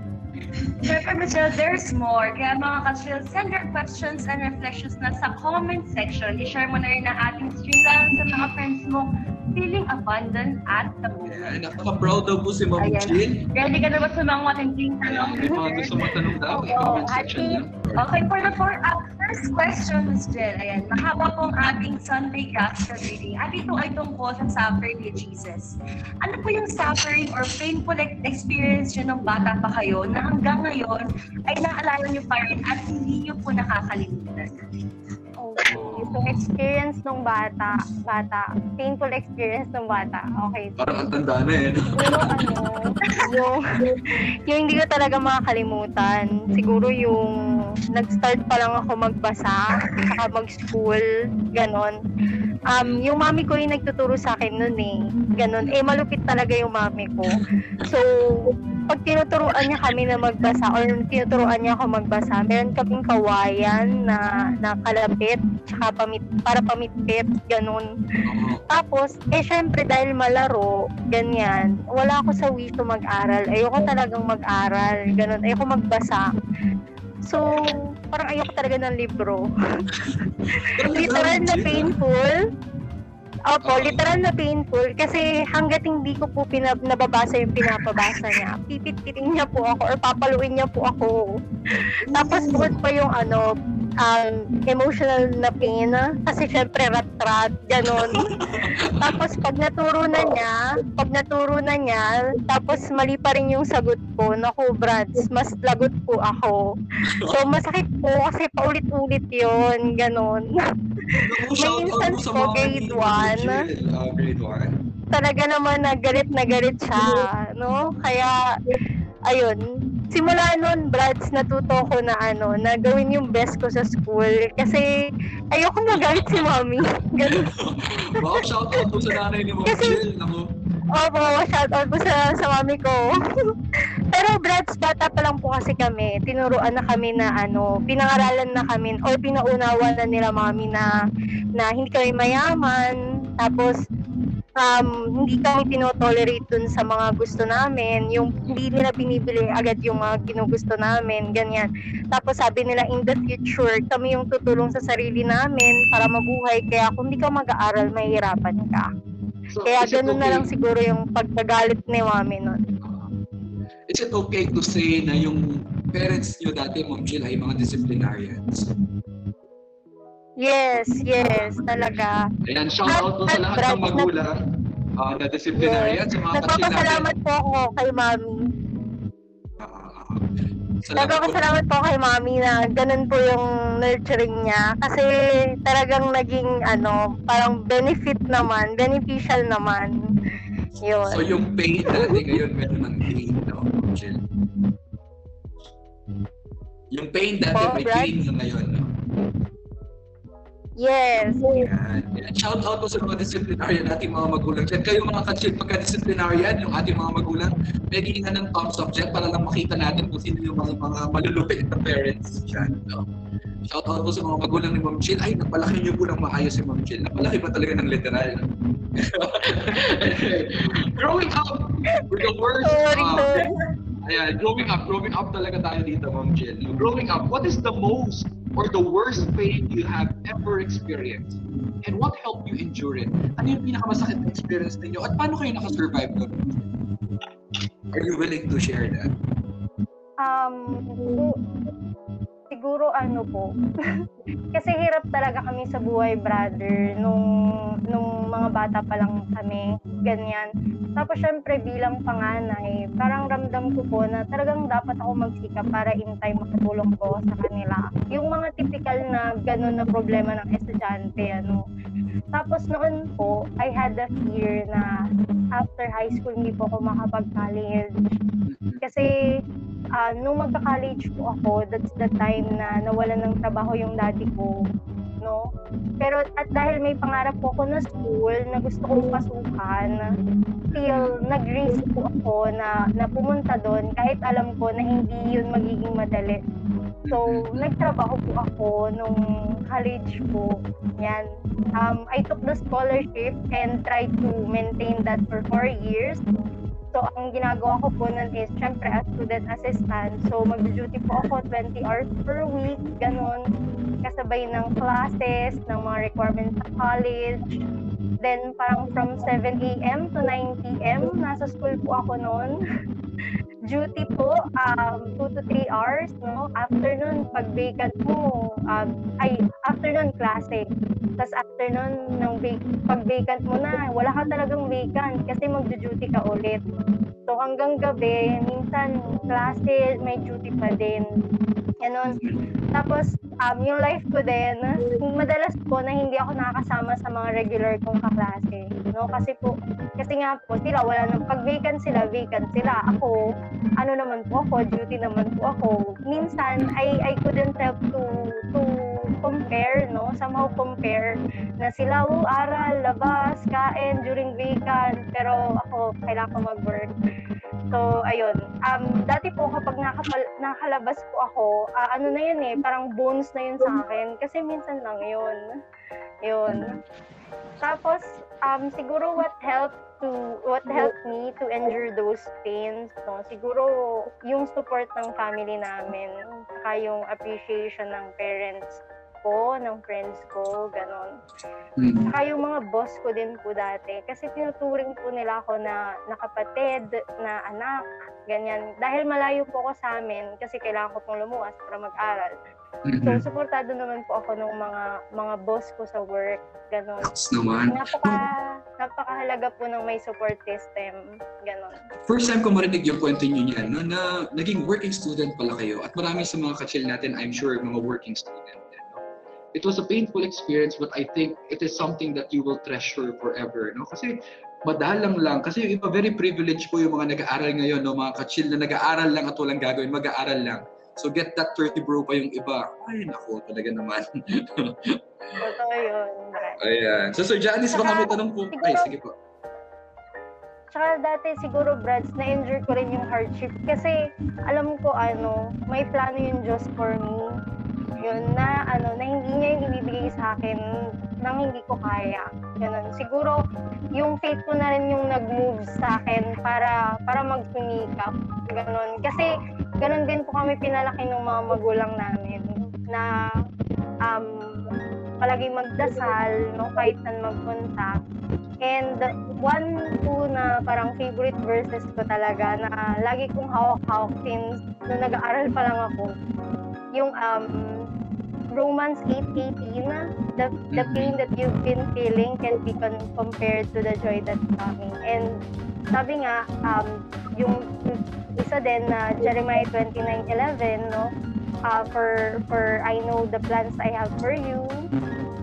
Siyempre, Michelle, there's more. Kaya mga ka-chill, send your questions and reflections na sa comment section. I-share mo na rin ang ating stream lang sa mga friends mo feeling abundant at the moment. Ayan, napaka-proud daw po si Ma'am Ayan. Jill. Ready ka na ba sa mga matinding Ayan, tanong? may mga gusto matanong daw. Niyo. Okay, for the for, uh, first question, Ms. Jill. Ayan, mahaba pong ating Sunday Gospel reading. At ito ay tungkol sa suffering ni Jesus. Ano po yung suffering or painful ex- experience nyo nung bata pa kayo na hanggang ngayon ay naalala nyo pa rin at hindi nyo po nakakalimutan? Okay. So, experience nung bata, bata, painful experience nung bata. Okay. Parang ang tanda na eh. no? Siguro ano, yung, yung hindi ko talaga makakalimutan. Siguro yung nag-start pa lang ako magbasa, saka mag-school, ganon. Um, yung mami ko yung nagtuturo sa akin nun eh. Ganon. Eh, malupit talaga yung mami ko. So, pag tinuturuan niya kami na magbasa or tinuturuan niya ako magbasa, meron kaming kawayan na, na kalapit, tsaka pamit, para pamitpit, ganon. Oo. Tapos, eh syempre dahil malaro, ganyan, wala ako sa wish to mag-aral. Ayoko talagang mag-aral, ganun. Ayoko magbasa. So, parang ayoko talaga ng libro. literal na painful. Opo, Okay. literal na painful kasi hanggat hindi ko po pinab- nababasa yung pinapabasa niya, pipit-pitin niya po ako or papaluin niya po ako. Tapos bukod pa yung ano, um, emotional na pain kasi syempre rat-rat, ganun. tapos pag naturo na niya, pag naturo na niya, tapos mali pa rin yung sagot ko, naku Brads, mas lagot po ako. So masakit po kasi paulit-ulit yon ganun. Out instance po, grade kaibigan ni one. Jill. Ah, grade 1. Talaga naman na galit na galit siya, no? Kaya, ayun, simula nun, Brads, natuto ko na ano, na gawin yung best ko sa school. Kasi ayoko magalit si mommy. Ganun. Wow, shout out po sa nanay ni Ma'am Kasi- Jill. Naku, Opo, shout out po sa, sa mami ko. Pero Brads, bata pa lang po kasi kami. Tinuruan na kami na ano, pinangaralan na kami or pinaunawa na nila mami na na hindi kami mayaman. Tapos um, hindi kami tinotolerate dun sa mga gusto namin. Yung hindi nila binibili agad yung mga ginugusto namin, ganyan. Tapos sabi nila in the future, kami yung tutulong sa sarili namin para mabuhay. Kaya kung hindi ka mag-aaral, mahihirapan ka. so Kaya ganun na okay- lang siguro yung pagkagalit ni mami nun. Is it okay to say na yung parents niyo dati, Ma'am Jill, ay mga disciplinarians? Yes, yes, talaga. Ayan, shout out po sa lahat ng magulang ah, na disciplinarians, sa mga natin. Nagpapasalamat po ako kay mami. Ah. Salamat po. Nagpapasalamat po kay mami na ganun po yung nurturing niya. Kasi talagang naging ano, parang benefit naman, beneficial naman. Yun. So yung pain dati ngayon meron ng gain, no, Jill? Yung pain dati Oh, may Brad? gain na ngayon, no? Yes. Yan. Shout out po sa mga disciplinarian nating mga magulang dyan. Kayo mga kachil, pagka disciplinarian, yung ating mga magulang, pwede nga ng thumbs up dyan para lang makita natin kung sino yung mga, mga malulupit na parents dyan. No? Shout out po sa mga magulang ni Ma'am Jill. Ay, napalaki niyo po ng maayos si Ma'am Jill. Napalaki ba talaga ng literal? growing up, we're the worst. Sorry, uh, sorry. Ayan, growing up, growing up talaga tayo dito, Ma'am Jill. Growing up, what is the most or the worst pain you have ever experienced? And what helped you endure it? Ano yung pinakamasakit na experience ninyo? At paano kayo nakasurvive doon? Are you willing to share that? Um, siguro, ano po. Kasi hirap talaga kami sa buhay, brother, nung nung mga bata pa lang kami, ganyan. Tapos syempre bilang panganay, parang ramdam ko po na talagang dapat ako magsikap para in time makatulong po sa kanila. Yung mga typical na ganun na problema ng estudyante, ano. Tapos noon po, I had a fear na after high school hindi po ako makapag-college. Kasi ah, nung magka-college po ako, that's the time na nawalan ng trabaho yung daddy ko, no? Pero at dahil may pangarap po ako na school na gusto kong pasukan, still nag-risk po ako na, na pumunta doon kahit alam ko na hindi yun magiging madali. So, nagtrabaho po ako nung college po. Yan. Um, I took the scholarship and tried to maintain that for four years. So, ang ginagawa ko po nun is, syempre, as student assistant. So, mag-duty po ako 20 hours per week, ganun. Kasabay ng classes, ng mga requirements sa college. Then, parang from 7 a.m. to 9 p.m., nasa school po ako noon. Duty po, um, 2 to 3 hours, no? After nun, pag vacant mo, um, ay, after nun, klase. Tapos after nun, nung pag vacant mo na, wala ka talagang vacant kasi mag-duty ka ulit. So hanggang gabi, minsan klase, may duty pa din. Ganon. Tapos, um, yung life ko din, madalas po na hindi ako nakakasama sa mga regular kong kaklase. No? Kasi po, kasi nga po, sila, wala nang, pag vacant sila, vacant sila. Ako, ano naman po ako, duty naman po ako. Minsan, I, I couldn't help to, to compare, no? Somehow compare na sila, oh, aral, labas, kain during vacant. Pero ako, kailangan ko mag-work. So, ayun. Um, dati po kapag nakapal- nakalabas po ako, ah, ano na yun eh, parang bonus na yun sa akin. Kasi minsan lang yun. Yun. Tapos, um, siguro what helped to what helped me to endure those pains, no? Siguro yung support ng family namin, saka yung appreciation ng parents ko, ng friends ko, ganon. Mm. Saka yung mga boss ko din po dati. Kasi tinuturing po nila ako na, na kapatid, na anak, ganyan. Dahil malayo po ako sa amin, kasi kailangan ko pong lumuwas para mag-aral. Mhm. So, supportado naman po ako ng mga mga boss ko sa work, ganon. Tapos naman, Napaka, napakahalaga po ng may support system, ganon. first time ko marinig yung kwento niyo niyan, no, na naging working student pala kayo. At marami sa mga kachil natin, I'm sure, mga working student. It was a painful experience, but I think it is something that you will treasure forever. No? Kasi madalang lang. Kasi yung iba, very privileged po yung mga nag-aaral ngayon, no? mga ka-chill na nag-aaral lang at walang gagawin, mag-aaral lang. So get that 30 bro pa yung iba. Ay, nako, talaga naman. Totoo yun. Ayan. So, Sir Janice, baka may tanong po. Ay, Siguro- sige po. Tsaka dati siguro, Brads, na-enjoy ko rin yung hardship. Kasi alam ko ano, may plano yung Diyos for me. Yun na, ano, na niya yung ibibigay sa akin nang hindi ko kaya. Ganun. Siguro, yung faith ko na rin yung nag-move sa akin para para magsumikap. Ganun. Kasi, ganun din po kami pinalaki ng mga magulang namin na um, palagi magdasal, no, kahit saan magpunta. And one po na parang favorite verses ko talaga na lagi kong hawak-hawak since nung nag-aaral pa lang ako. Yung um, Romans 8.18, the, the Mhm. pain that you've been feeling can be con- compared to the joy that's coming. And sabi nga, um, yung isa din na Jeremiah 29.11, no? Uh, for, for I know the plans I have for you,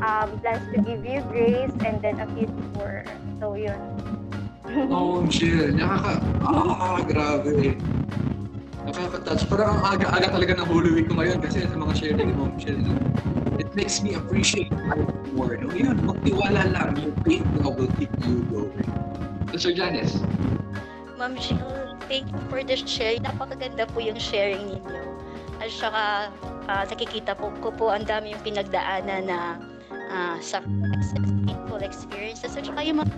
um, plans to give you grace and then a future. So, yun. Oh, Jill. Nakaka... Ah, grabe. Nakaka-touch. Parang ang aga-aga talaga ng Holy Week ko ngayon kasi sa mga sharing Mom Jill. no? It makes me appreciate life more. No? Yun, magtiwala lang. Yung faith now will keep you going. So, Sir Janice. Ma'am Jill, thank you for the share. Napakaganda po yung sharing ninyo. At saka, ah, nakikita po ko po ang dami yung pinagdaanan na ah, successes, painful experiences, at saka yung mga.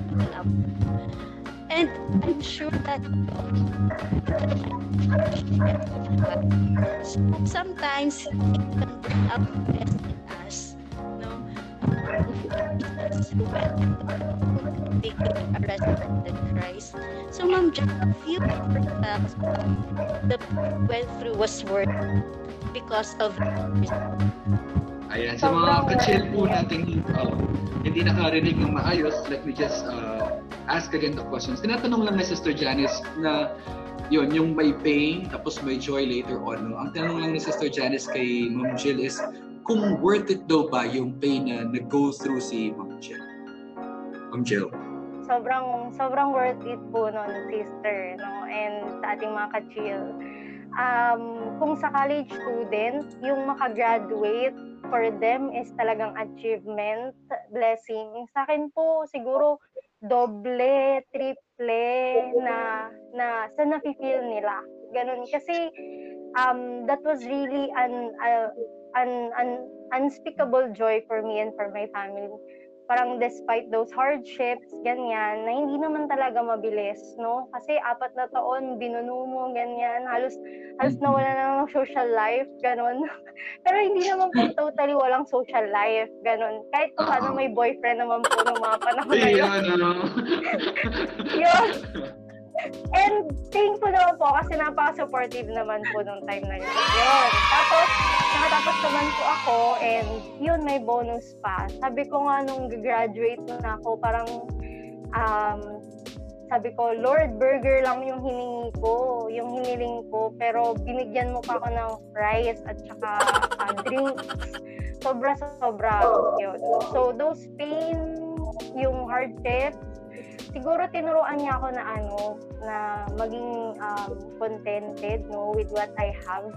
And I'm sure that sometimes it can bring out the best in us. No? They a resurrected Christ. So, Ma'am Jack, few facts the went through was worth because of Ayan, sa mga ka-chill po natin uh, hindi nakarinig ng maayos, let me just uh, ask again the questions. Tinatanong lang ni Sister Janice na yun, yung may pain, tapos may joy later on. No? Ang tanong lang ni Sister Janice kay Ma'am Jill is, kung worth it daw ba yung pain na nag-go through si Ma'am Jill? Ma'am Jill. sobrang sobrang worth it po nun, sister, no? And sa ating mga ka-chill. Um, kung sa college student, yung makagraduate for them is talagang achievement, blessing. Sa akin po, siguro doble, triple na na sa nafe-feel nila. Ganun. Kasi um, that was really an, uh, an, an unspeakable joy for me and for my family parang despite those hardships, ganyan, na hindi naman talaga mabilis, no? Kasi apat na taon, binuno mo, ganyan, halos, halos nawala na ng social life, ganon. Pero hindi naman po totally walang social life, ganon. Kahit kung paano may boyfriend naman po ng mga panahon na yun. Ano? yun. And thankful naman po kasi napaka-supportive naman po nung time na yun. Yun. Tapos, nakatapos naman po ako and yun, may bonus pa. Sabi ko nga nung graduate na ako, parang um, sabi ko, Lord, burger lang yung hiningi ko, yung hiniling ko, pero binigyan mo pa ako ng fries at saka uh, drinks. Sobra-sobra yun. So, those pain, yung hardships, siguro tinuruan niya ako na ano, na maging um, contented no, with what I have.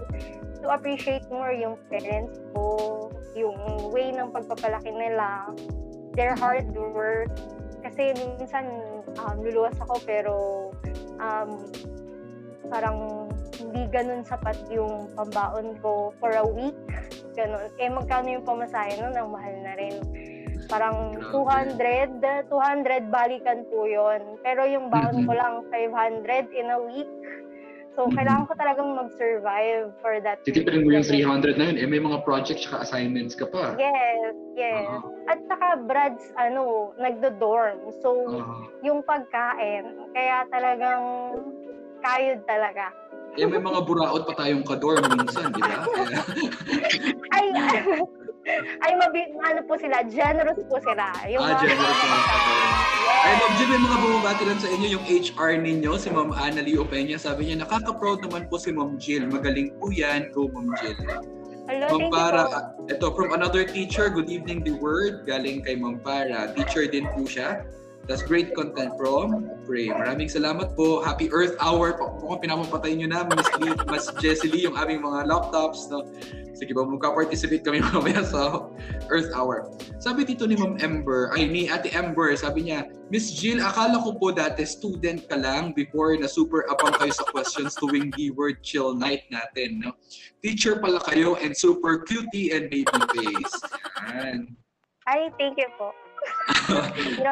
To appreciate more yung parents ko, yung way ng pagpapalaki nila, their hard work. Kasi minsan um, luluwas ako pero um, parang hindi ganun sapat yung pambaon ko for a week. Ganun. Eh magkano yung pamasahe nun? Ang mahal na rin. Parang 200, 200 balikan po yun. Pero yung baon ko lang 500 in a week. So, kailangan ko talagang mag-survive for that Titipirin mo yung 300 na yun. Eh, may mga projects tsaka assignments ka pa. Yes, yes. At saka Brad's, ano, nagdo-dorm. So, Ah. yung pagkain, kaya talagang kayod talaga. Eh, may mga buraot pa tayong kadorm minsan, di ba? Ay, ay, mabi, ano po sila, generous po sila. Yung Ah, mga generous mga naman pagkain. Ay. Ma'am Jill, may mga bumabati lang sa inyo yung HR ninyo, si Ma'am Annalie Opeña. Sabi niya, nakaka-proud naman po si Ma'am Jill. Magaling po yan. Go, Ma'am Jill. Hello, Ma'am Para, po. ito, from another teacher, good evening, the word. Galing kay Ma'am Para. Teacher din po siya. That's great content from Pray. Maraming salamat po. Happy Earth Hour. Pa- Mukhang pinapapatay nyo na, Miss, Lee, Miss Jessie Lee, yung aming mga laptops. No? Sige ba, magka-participate kami mamaya sa Earth Hour. Sabi dito ni Ma'am Ember, ay ni Ate Ember, sabi niya, Miss Jill, akala ko po dati student ka lang before na super abang kayo sa questions tuwing D-word chill night natin. No? Teacher pala kayo and super cutie and baby face. Yan. Ay, thank you po.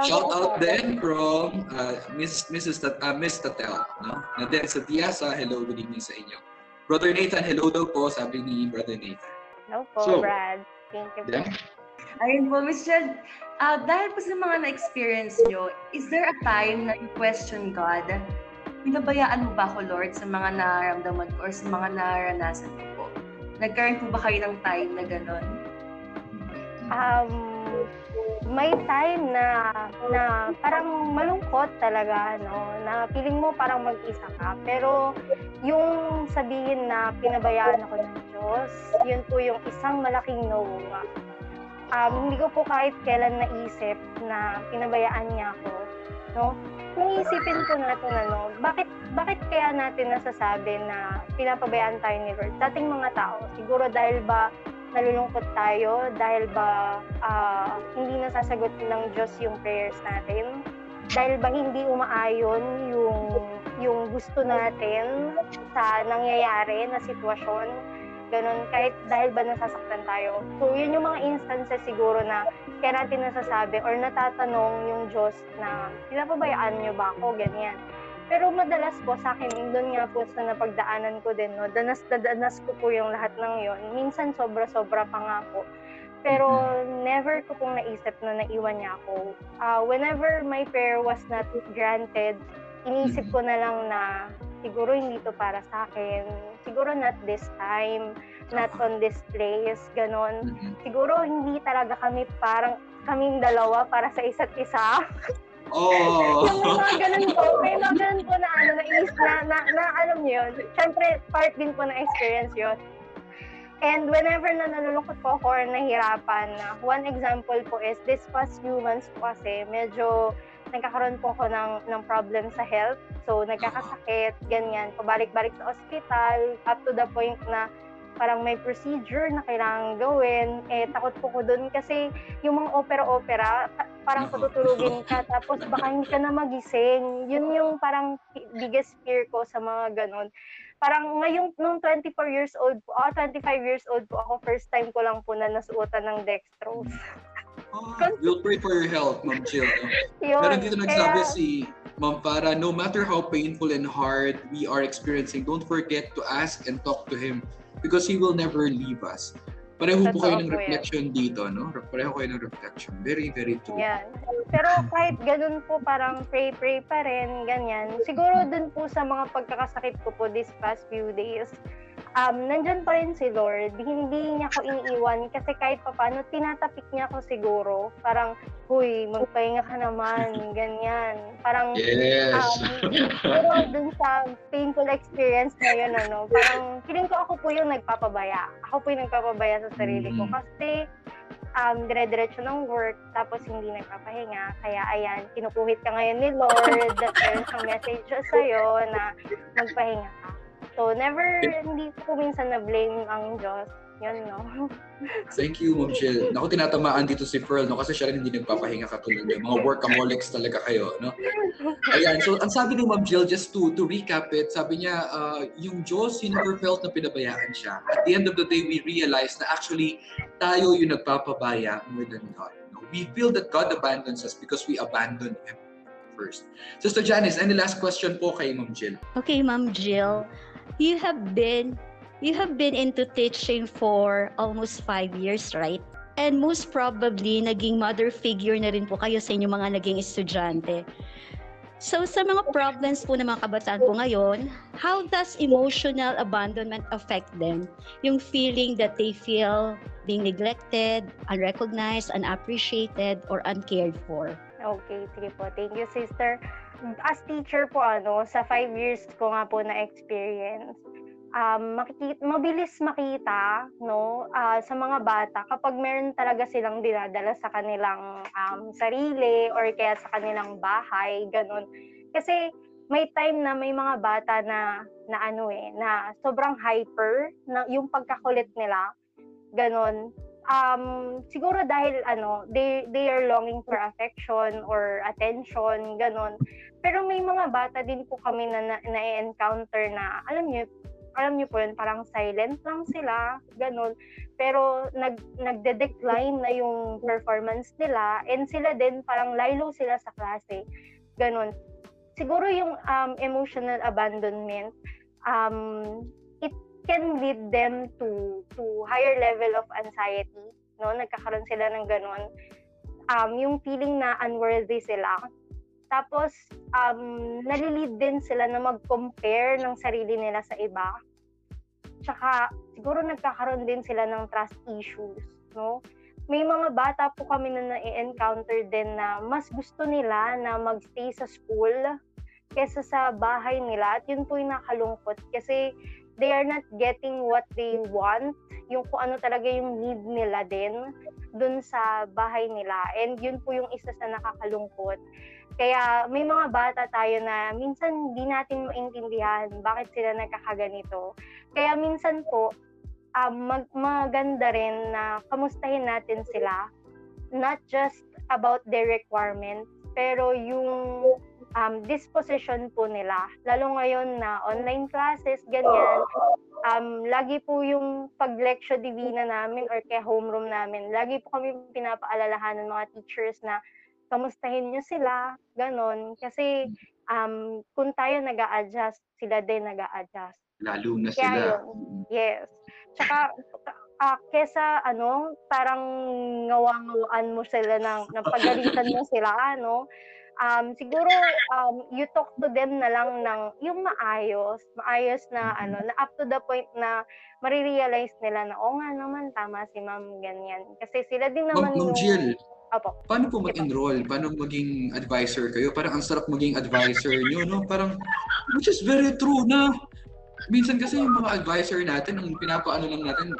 Shout out din from uh, Miss Mrs. Tat, uh, Miss Tatel, no? Na din sa Tiasa, hello, good evening sa inyo. Brother Nathan, hello daw po, sabi ni Brother Nathan. No po, So, Brad. Thank you po. Then, Ayun po, Miss Jed, ah, dahil po sa mga na-experience nyo, is there a time na you question God? Pinabayaan mo ba ako, Lord, sa mga nararamdaman ko or sa mga naranasan ko po? Nagkaroon po ba kayo ng time na gano'n? Um, may time na na parang malungkot talaga no? Na feeling mo parang mag-isa ka. Pero yung sabihin na pinabayaan ako ng Diyos yun po yung isang malaking no um, hindi ko po kahit kailan naisip na pinabayaan niya ako no? Kung isipin po natin ano bakit bakit kaya natin nasasabi na pinapabayaan tayo ni Lord? Sa ating mga tao siguro dahil ba nalulungkot tayo dahil ba ah, hindi nasasagot ng Diyos yung prayers natin? Dahil ba hindi umaayon yung yung gusto natin sa nangyayari na sitwasyon? Ganon, kahit dahil ba nasasaktan tayo. So, yun yung mga instances siguro na kaya natin nasasabi or natatanong yung Diyos na pinapabayaan niyo ba ako, ganyan. Pero madalas po sa akin, doon nga po sa napagdaanan ko din, no, danas na danas ko po yung lahat ng yon. Minsan sobra-sobra pa nga po. Pero never ko pong naisip na naiwan niya ako. Ah, whenever my prayer was not granted, inisip ko na lang na siguro hindi to para sa akin. Siguro not this time, not on this place, ganon. mhm. Siguro hindi talaga kami parang kaming dalawa para sa isa't isa. Oh! Yung mga ganun po, may mga ganun po na ano, na, na, na, na alam niyo yun. Siyempre, part din po na experience yun. And whenever na nalulungkot po ako or nahirapan, na one example po is this past few months po kasi medyo nagkakaroon po ako ng, ng problem sa health. So, nagkakasakit, ganyan. Pabalik-balik sa ospital, up to the point na parang may procedure na kailangan gawin. Eh, takot po ko dun kasi yung mga opera-opera, parang patutulugin ka, tapos baka hindi ka na magising. Yun yung parang biggest fear ko sa mga ganun. Parang ngayong, nung 24 years old po, ah, 25 years old po ako, first time ko lang po na nasuotan ng dextrose. Oh, we'll pray for your health, Ma'am Jill. Yun. Meron dito nagsabi kaya- si Ma'am Farah, no matter how painful and hard we are experiencing, don't forget to ask and talk to Him because He will never leave us. Pareho po Totoo kayo ng po yan. reflection dito, no? Pareho kayo ng reflection. Very, very true. Yan. Pero kahit ganun po, parang pray-pray pa rin, ganyan. Siguro dun po sa mga pagkakasakit ko po this past few days, um, nandyan pa rin si Lord. Hindi niya ako iniiwan kasi kahit papano, tinatapik niya ako siguro. Parang, huy, magpahinga ka naman, ganyan. Parang, Yes. Um, pero dun sa painful experience na yun, ano, parang feeling ko ako po yung nagpapabaya. Ako po yung nagpapabaya sa sarili ko. Mm. Kasi um, dire-diretso ng work, tapos hindi nagpapahinga. Kaya ayan, kinukuhit ka ngayon ni Lord, that meron siyang message sa'yo na magpahinga. So, never, hindi ko minsan na-blame ang Diyos. Yun, no? Thank you, Ma'am Jill. Naku, tinatamaan dito si Pearl, no? Kasi siya rin hindi nagpapahinga katulad niyo. Mga workaholics talaga kayo, no? Ayan, so ang sabi ni Ma'am Jill, just to to recap it, sabi niya, uh, yung Diyos, he never felt na pinabayaan siya. At the end of the day, we realize na actually, tayo yung nagpapabaya more than God. No? We feel that God abandons us because we abandon Him first. Sister Janice, any last question po kay Ma'am Jill? Okay, Ma'am Jill, you have been you have been into teaching for almost five years, right? And most probably, naging mother figure na rin po kayo sa inyong mga naging estudyante. So, sa mga problems po ng mga kabataan po ngayon, how does emotional abandonment affect them? Yung feeling that they feel being neglected, unrecognized, unappreciated, or uncared for. Okay, sige po. Thank you, sister. As teacher po, ano, sa five years ko nga po na experience, um, makikita, mabilis makita no ah, sa mga bata kapag meron talaga silang dinadala sa kanilang um, sarili or kaya sa kanilang bahay ganun. Kasi may time na may mga bata na na ano eh na sobrang hyper na yung pagkakulit nila ganun um siguro dahil ano they they are longing for affection or attention ganun pero may mga bata din po kami na, na, na-encounter na alam niyo alam niyo po yun, parang silent lang sila, ganun. Pero nag, nagde-decline na yung performance nila and sila din parang lilo sila sa klase, ganun. Siguro yung um, emotional abandonment, um, can lead them to to higher level of anxiety, no? Nagkakaroon sila ng ganun. Um, yung feeling na unworthy sila, tapos, um, nalilid din sila na mag-compare ng sarili nila sa iba. Tsaka, siguro nagkakaroon din sila ng trust issues, no? May mga bata po kami na na-encounter din na mas gusto nila na magstay sa school kesa sa bahay nila. At yun po yung nakalungkot kasi they are not getting what they want, yung kung ano talaga yung need nila din dun sa bahay nila. And yun po yung isa sa nakakalungkot. Kaya may mga bata tayo na minsan di natin maintindihan bakit sila nagkakaganito. Kaya minsan po, um, mag- maganda rin na kamustahin natin sila. Not just about their requirements, pero yung um, disposition po nila. Lalo ngayon na online classes, ganyan. Um, lagi po yung pag-lectio divina namin or kaya homeroom namin, lagi po kami pinapaalalahan ng mga teachers na kamustahin nyo sila, ganon. Kasi um, kung tayo nag adjust sila din nag adjust Lalo na Kaya sila. yun, yes. Tsaka, ah, kesa ano, parang ngawang-ngawaan mo sila ng, ng pagalitan mo sila, ano, um, siguro um, you talk to them na lang ng yung maayos, maayos na ano, na up to the point na marirealize nila na, oh nga naman, tama si ma'am, ganyan. Kasi sila din naman Ma'am, yung... Jill, Opo. paano po mag-enroll? Paano maging advisor kayo? Parang ang sarap maging advisor nyo, no? Parang, which is very true na minsan kasi yung mga advisor natin, ang pinapaano lang natin,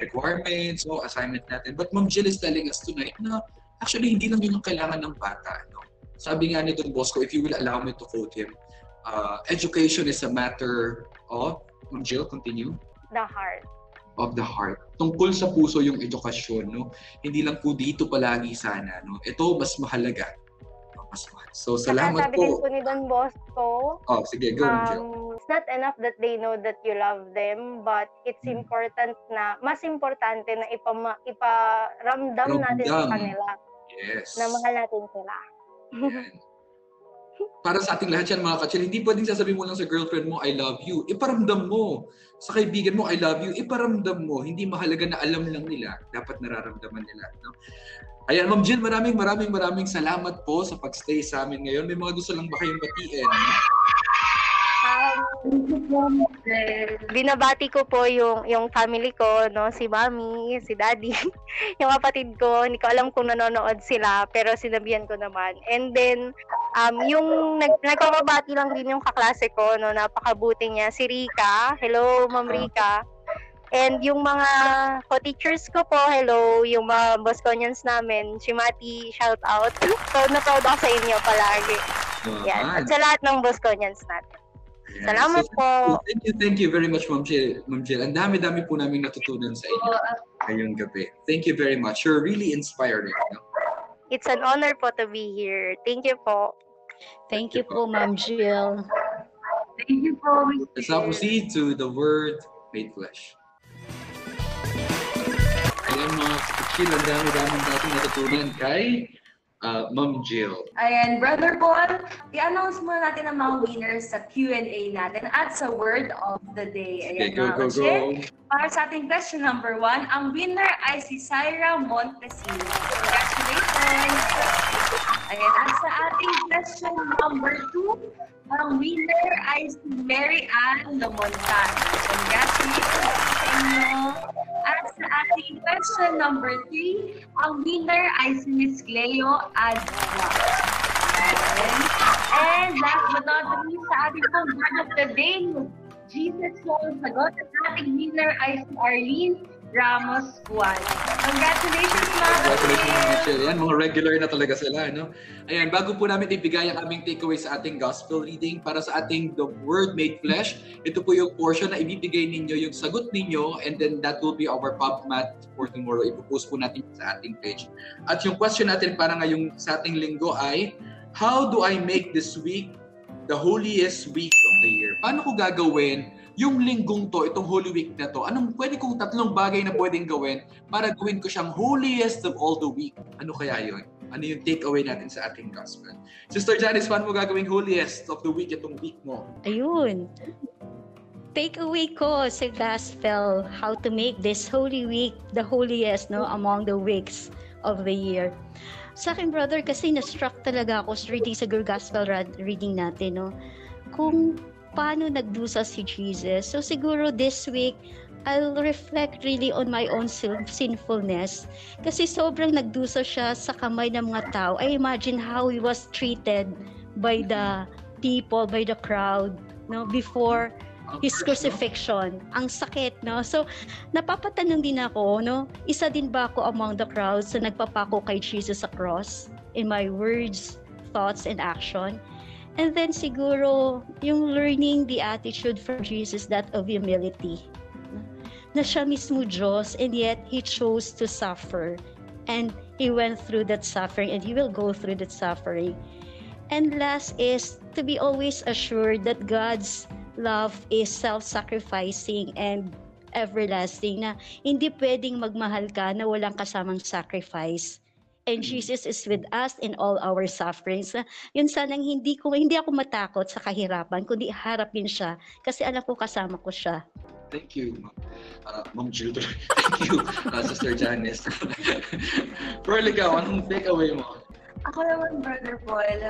requirements, o assignment natin. But Ma'am Jill is telling us tonight na actually hindi lang yun ang kailangan ng bata. No? Sabi nga ni Don Bosco, if you will allow me to quote him, uh, education is a matter of, Jill, continue, The heart. of the heart. Tungkol sa puso yung edukasyon, no? Hindi lang po dito palagi sana, no? Ito mas mahalaga. Mas mahal. So, salamat Saka sabi din po. po ni Don Bosco, Oh, sige, go, Ma'am Jill. um, it's not enough that they know that you love them, but it's Mm. important na, mas importante na ipama, iparamdam natin sa Ramdam. kanila Yes. na mahal natin sila. Yan. Para sa ating lahat yan mga kachil, hindi pwedeng sasabihin mo lang sa girlfriend mo, I love you. Iparamdam mo. Sa kaibigan mo, I love you. Iparamdam mo. Hindi mahalaga na alam lang nila. Dapat nararamdaman nila. No? Ayan, Ma'am Jill, maraming maraming maraming salamat po sa pagstay sa amin ngayon. May mga gusto lang ba kayong batiin? no? Binabati ko po yung yung family ko, no, si Mami, si Daddy, yung kapatid ko, hindi ko alam kung nanonood sila, pero sinabihan ko naman. And then um yung nag nagpapabati lang din yung kaklase ko, no, napakabuti niya, si Rika. Hello, Ma'am Rika. And yung mga co-teachers ko po, hello, yung mga Bosconians namin, si Mati, shout out. Proud na proud ako sa inyo palagi. Yan. At sa lahat ng Bosconians natin. Ayan. Salamat So, po. Thank you, thank you very much, Ma'am Jill. Ma'am Jill. Ang dami-dami po namin natutunan sa inyo ngayong gabi. Thank you very much. You're really inspiring. No? It's an honor po to be here. Thank you po. Thank you po, Ma'am Jill. Thank you po, Mr. Let's now proceed to the word made flesh. Ayan mga kachil, ang dami-daming natin natutunan kay uh, Ma'am Jill. Ayan, Brother Paul, i-announce muna natin ang mga winners sa Q&A natin at sa word of the day. Okay, Ayan, go, mga go, go. kachil. Para sa ating question number one, ang winner ay si Syra Montesino. Congratulations! Ayan, at sa ating question number two, ang winner ay si Mary Ann Lamontano. Congratulations sa inyo! At sa ating question number three, ang winner ay si Miss Cleo Adwa. And last but not least, sa ating pong of the day, Jesus ang sagot at ating winner ay si Arlene Ramos Juan. Congratulations, mga Congratulations! Michelle. Yan, mga regular na talaga sila, no? Ayan, bago po namin ibigay ang aming takeaway sa ating gospel reading para sa ating The Word Made Flesh, ito po yung portion na ibibigay ninyo, yung sagot ninyo, and then that will be our PubMat for tomorrow. Ipopost po natin sa ating page. At yung question natin para ngayong sa ating linggo ay, How do I make this week the holiest week of the year? Paano ko gagawin yung linggong to, itong Holy Week na to, anong pwede kong tatlong bagay na pwedeng gawin para gawin ko siyang holiest of all the week? Ano kaya yon? Ano yung takeaway natin sa ating gospel? Sister Janice, paano mo gagawing holiest of the week itong week mo? Ayun. Take away ko sa gospel how to make this holy week the holiest no among the weeks of the year. Sa akin, brother, kasi na-struck talaga ako reading sa gospel rad- reading natin, no? Kung paano nagdusa si Jesus. So siguro this week, I'll reflect really on my own sin- sinfulness. Kasi sobrang nagdusa siya sa kamay ng mga tao. I imagine how he was treated by the people, by the crowd, no, before his crucifixion. Ang sakit, no? So, napapatanong din ako, no? Isa din ba ako among the crowds na nagpapako kay Jesus sa cross in my words, thoughts, and action? And then siguro, yung learning the attitude from Jesus, that of humility. Na siya mismo Diyos, and yet He chose to suffer. And He went through that suffering, and He will go through that suffering. And last is to be always assured that God's love is self-sacrificing and everlasting na hindi pwedeng magmahal ka na walang kasamang sacrifice. And Jesus is with us in all our sufferings. Yun sanang hindi ko hindi ako matakot sa kahirapan, kundi harapin siya kasi alam ko kasama ko siya. Thank you, Ma'am. Uh, Ma'am Jill. Thank you, uh, Sister Janice. Pearl, ikaw, anong takeaway mo? Ako naman, Brother Paul,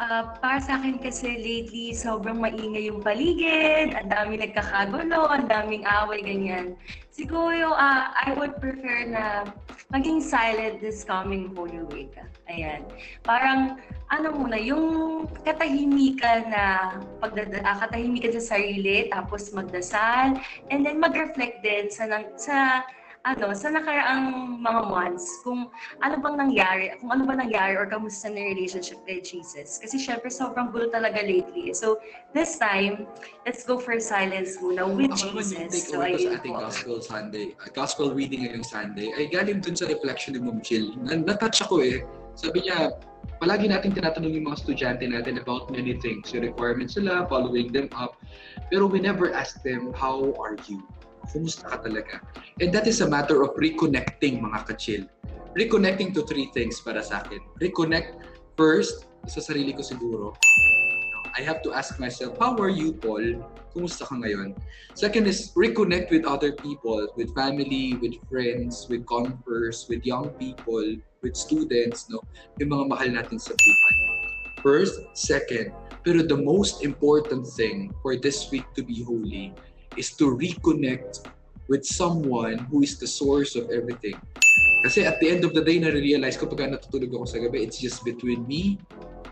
ah, para sa akin kasi lately, sobrang maingay yung paligid, ang dami nagkakagulo, ang daming away, ganyan. Siguro, ah, I would prefer na maging silent this coming Holy Week. Ayan. Parang, ano muna, yung katahimikan na pagdada, ah, katahimikan sa sarili, tapos magdasal, and then mag-reflect din sa, sa ano, sa nakaraang mga months, kung ano bang nangyari, kung ano ba nangyari or kamusta na yung relationship kay Jesus. Kasi syempre sobrang gulo talaga lately. So, this time, let's go for silence muna with Ako naman yung Jesus. So, takeaway ko sa ating po. gospel Sunday, uh, gospel reading ngayong Sunday, ay galing dun sa reflection ni Ma'am Jill. Na- Natouch ako eh. Sabi niya, palagi natin tinatanong yung mga estudyante natin about many things. Yung requirements nila, following them up. Pero we never ask them, how are you? Kumusta ka talaga? And that is a matter of reconnecting mga kachil. Reconnecting to three things para sa akin. Reconnect first, sa sarili ko siguro. I have to ask myself, how are you, Paul? Kumusta ka ngayon? Second is reconnect with other people, with family, with friends, with converse, with young people, with students, no? Yung mga mahal natin sa buhay. First, second, pero the most important thing for this week to be holy is to reconnect with someone who is the source of everything. Kasi at the end of the day, na-realize ko pagka natutulog ako sa gabi, it's just between me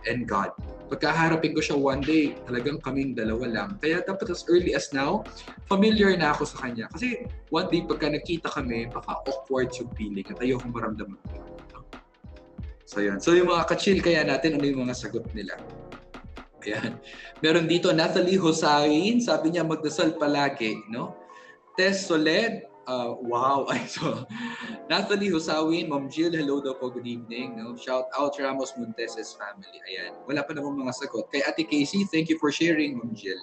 and God. Pagkaharapin ko siya one day, talagang kaming dalawa lang. Kaya dapat as early as now, familiar na ako sa kanya. Kasi one day, pagka nakita kami, baka awkward yung feeling at ayokong maramdaman. So yan. So yung mga ka-chill kaya natin, ano yung mga sagot nila. Ayan. Meron dito, Nathalie Hosain, sabi niya magdasal palagi, no? Tess Soled, uh, wow. So, Nathalie Hosawin, Ma'am Jill, hello daw po, good evening. No? Shout out Ramos Monteses family. Ayan. Wala pa namang mga sagot. Kay Ate Casey, thank you for sharing, Ma'am Jill.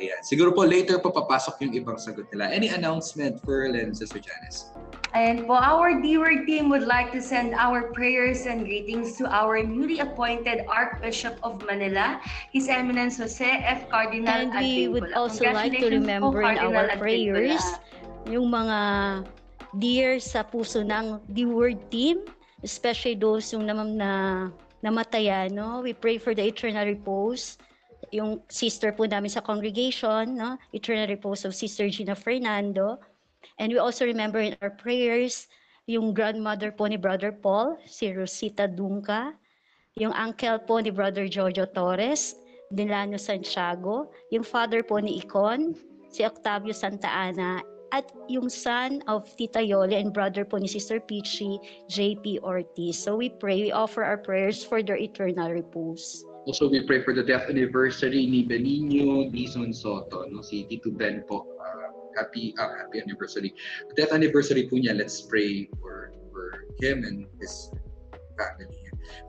Ayan. Siguro po later pa papasok yung ibang sagot nila. Any announcement, Pearl and Sister Janice? And po, our D-Word team would like to send our prayers and greetings to our newly appointed Archbishop of Manila, His Eminence Jose F. Cardinal And we would Advincula. also like to remember in our prayers Advincula. yung mga dear sa puso ng The Word Team, especially those yung naman na namatayan, no? We pray for the eternal repose. Yung sister po namin sa congregation, no? Eternal repose of Sister Gina Fernando. And we also remember in our prayers yung grandmother po ni Brother Paul, si Rosita Dunca, yung uncle po ni Brother Jojo Torres, Delano Santiago, yung father po ni Icon, si Octavio Santa Ana, at yung son of Tita Yoli and brother po ni Sister Peachy, JP Ortiz. So we pray, we offer our prayers for their eternal repose. Also, we pray for the death anniversary ni Benigno Dizon Soto, no? si Tito Ben po. Uh, happy, ah, happy anniversary. Death anniversary po niya, let's pray for, for him and his family.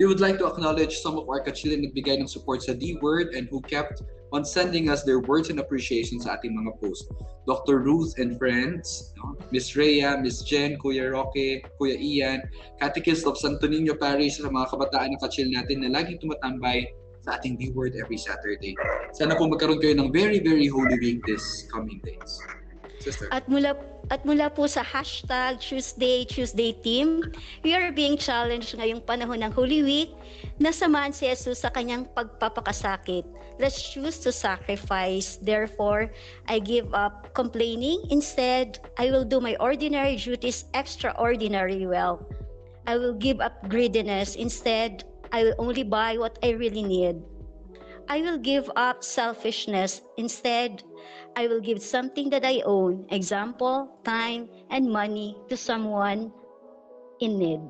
We would like to acknowledge some of our kachilin nagbigay ng support sa D-Word and who kept on sending us their words and appreciation sa ating mga post. Dr. Ruth and friends, no? Miss Rhea, Miss Jen, Kuya Roque, Kuya Ian, Catechist of Santo Niño Parish sa mga kabataan na kachil natin na laging tumatambay sa ating D-Word every Saturday. Sana po magkaroon kayo ng very, very holy week this coming days. Sister. At mula at mula po sa hashtag Tuesday, Tuesday Team, we are being challenged ngayong panahon ng Holy Week na samahan si Jesus sa kanyang pagpapakasakit. Let's choose to sacrifice. Therefore, I give up complaining. Instead, I will do my ordinary duties extraordinary well. I will give up greediness. Instead, I will only buy what I really need. I will give up selfishness. Instead, I will give something that I own, example, time, and money to someone in need.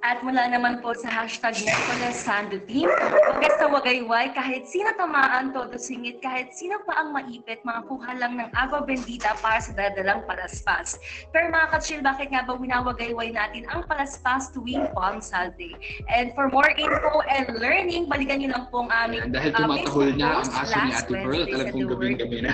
At mula naman po sa hashtag Nicolas Sando Team, huwag sa wagayway, kahit sino tamaan, todo singit, kahit sino pa ang maipit, makakuha lang ng agua bendita para sa dadalang palaspas. Pero mga katsil, bakit nga ba winawagayway natin ang palaspas tuwing Palm Sunday? And for more info and learning, balikan niyo lang po ang aming Ayan, dahil uh, tumatahol Facebook na ang aso ni Ate Pearl, alam kong gabing gabi na.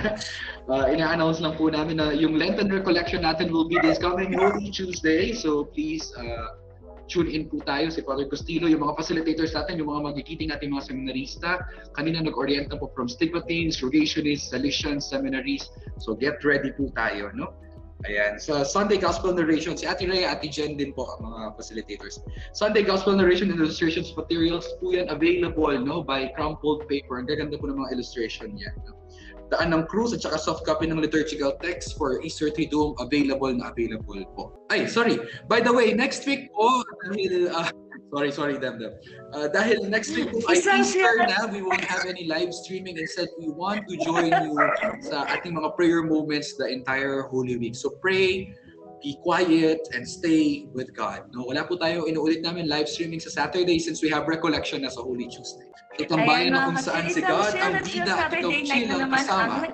Uh, ina-announce lang po namin na yung Lenten recollection natin will be this coming Holy Tuesday. So please uh, tune in po tayo si Father Costillo, yung mga facilitators natin, yung mga magigiting natin mga seminarista. Kanina nag-orienta po from stigmatines, rogationists, salesians, seminaries. So get ready po tayo, no? Ayan. Sa Sunday Gospel Narration, si Ate Rhea, Ate Jen din po ang mga facilitators. Sunday Gospel Narration and Illustrations materials po yan available no by crumpled paper. Ang gaganda po ng mga illustration niya. No? Daan ng cruise at saka soft copy ng liturgical text for Easter Triduum available na available po. Ay, sorry. By the way, next week po, dahil, ah, sorry, sorry, Demdem. Uh, dahil next week po ay Easter na, we won't have any live streaming. Instead, we want to join you sa ating mga prayer moments the entire Holy Week. So pray, be quiet, and stay with God. No, wala po tayo inuulit namin live streaming sa Saturday since we have recollection na sa Holy Tuesday. Itang bayan na kung saan si God, ang bida at ikaw chill ang kasama.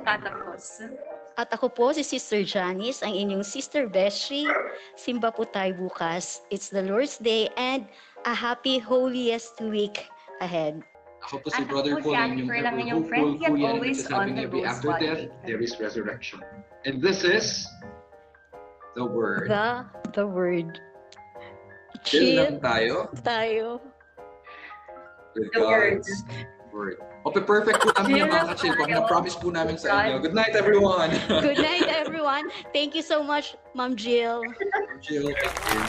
At ako po si Sister Janice, ang inyong Sister Beshi. Simba po tayo bukas. It's the Lord's Day and a happy holiest week ahead. Ako po si At Brother po si Paul, ang inyong ever hopeful kuya na always nagsasabi on na every after death, there is resurrection. And this is the Word. The, the word. Chill Chill lang tayo tayo. with The God's Word. Okay, perfect po kami Chill yung mga lang kachil. Pag na-promise po namin sa inyo. Good night, everyone! Good night, everyone. Thank you so much, Ma'am Jill. Chill. Thank you.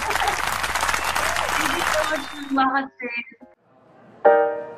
Thank you so much, mga katsil.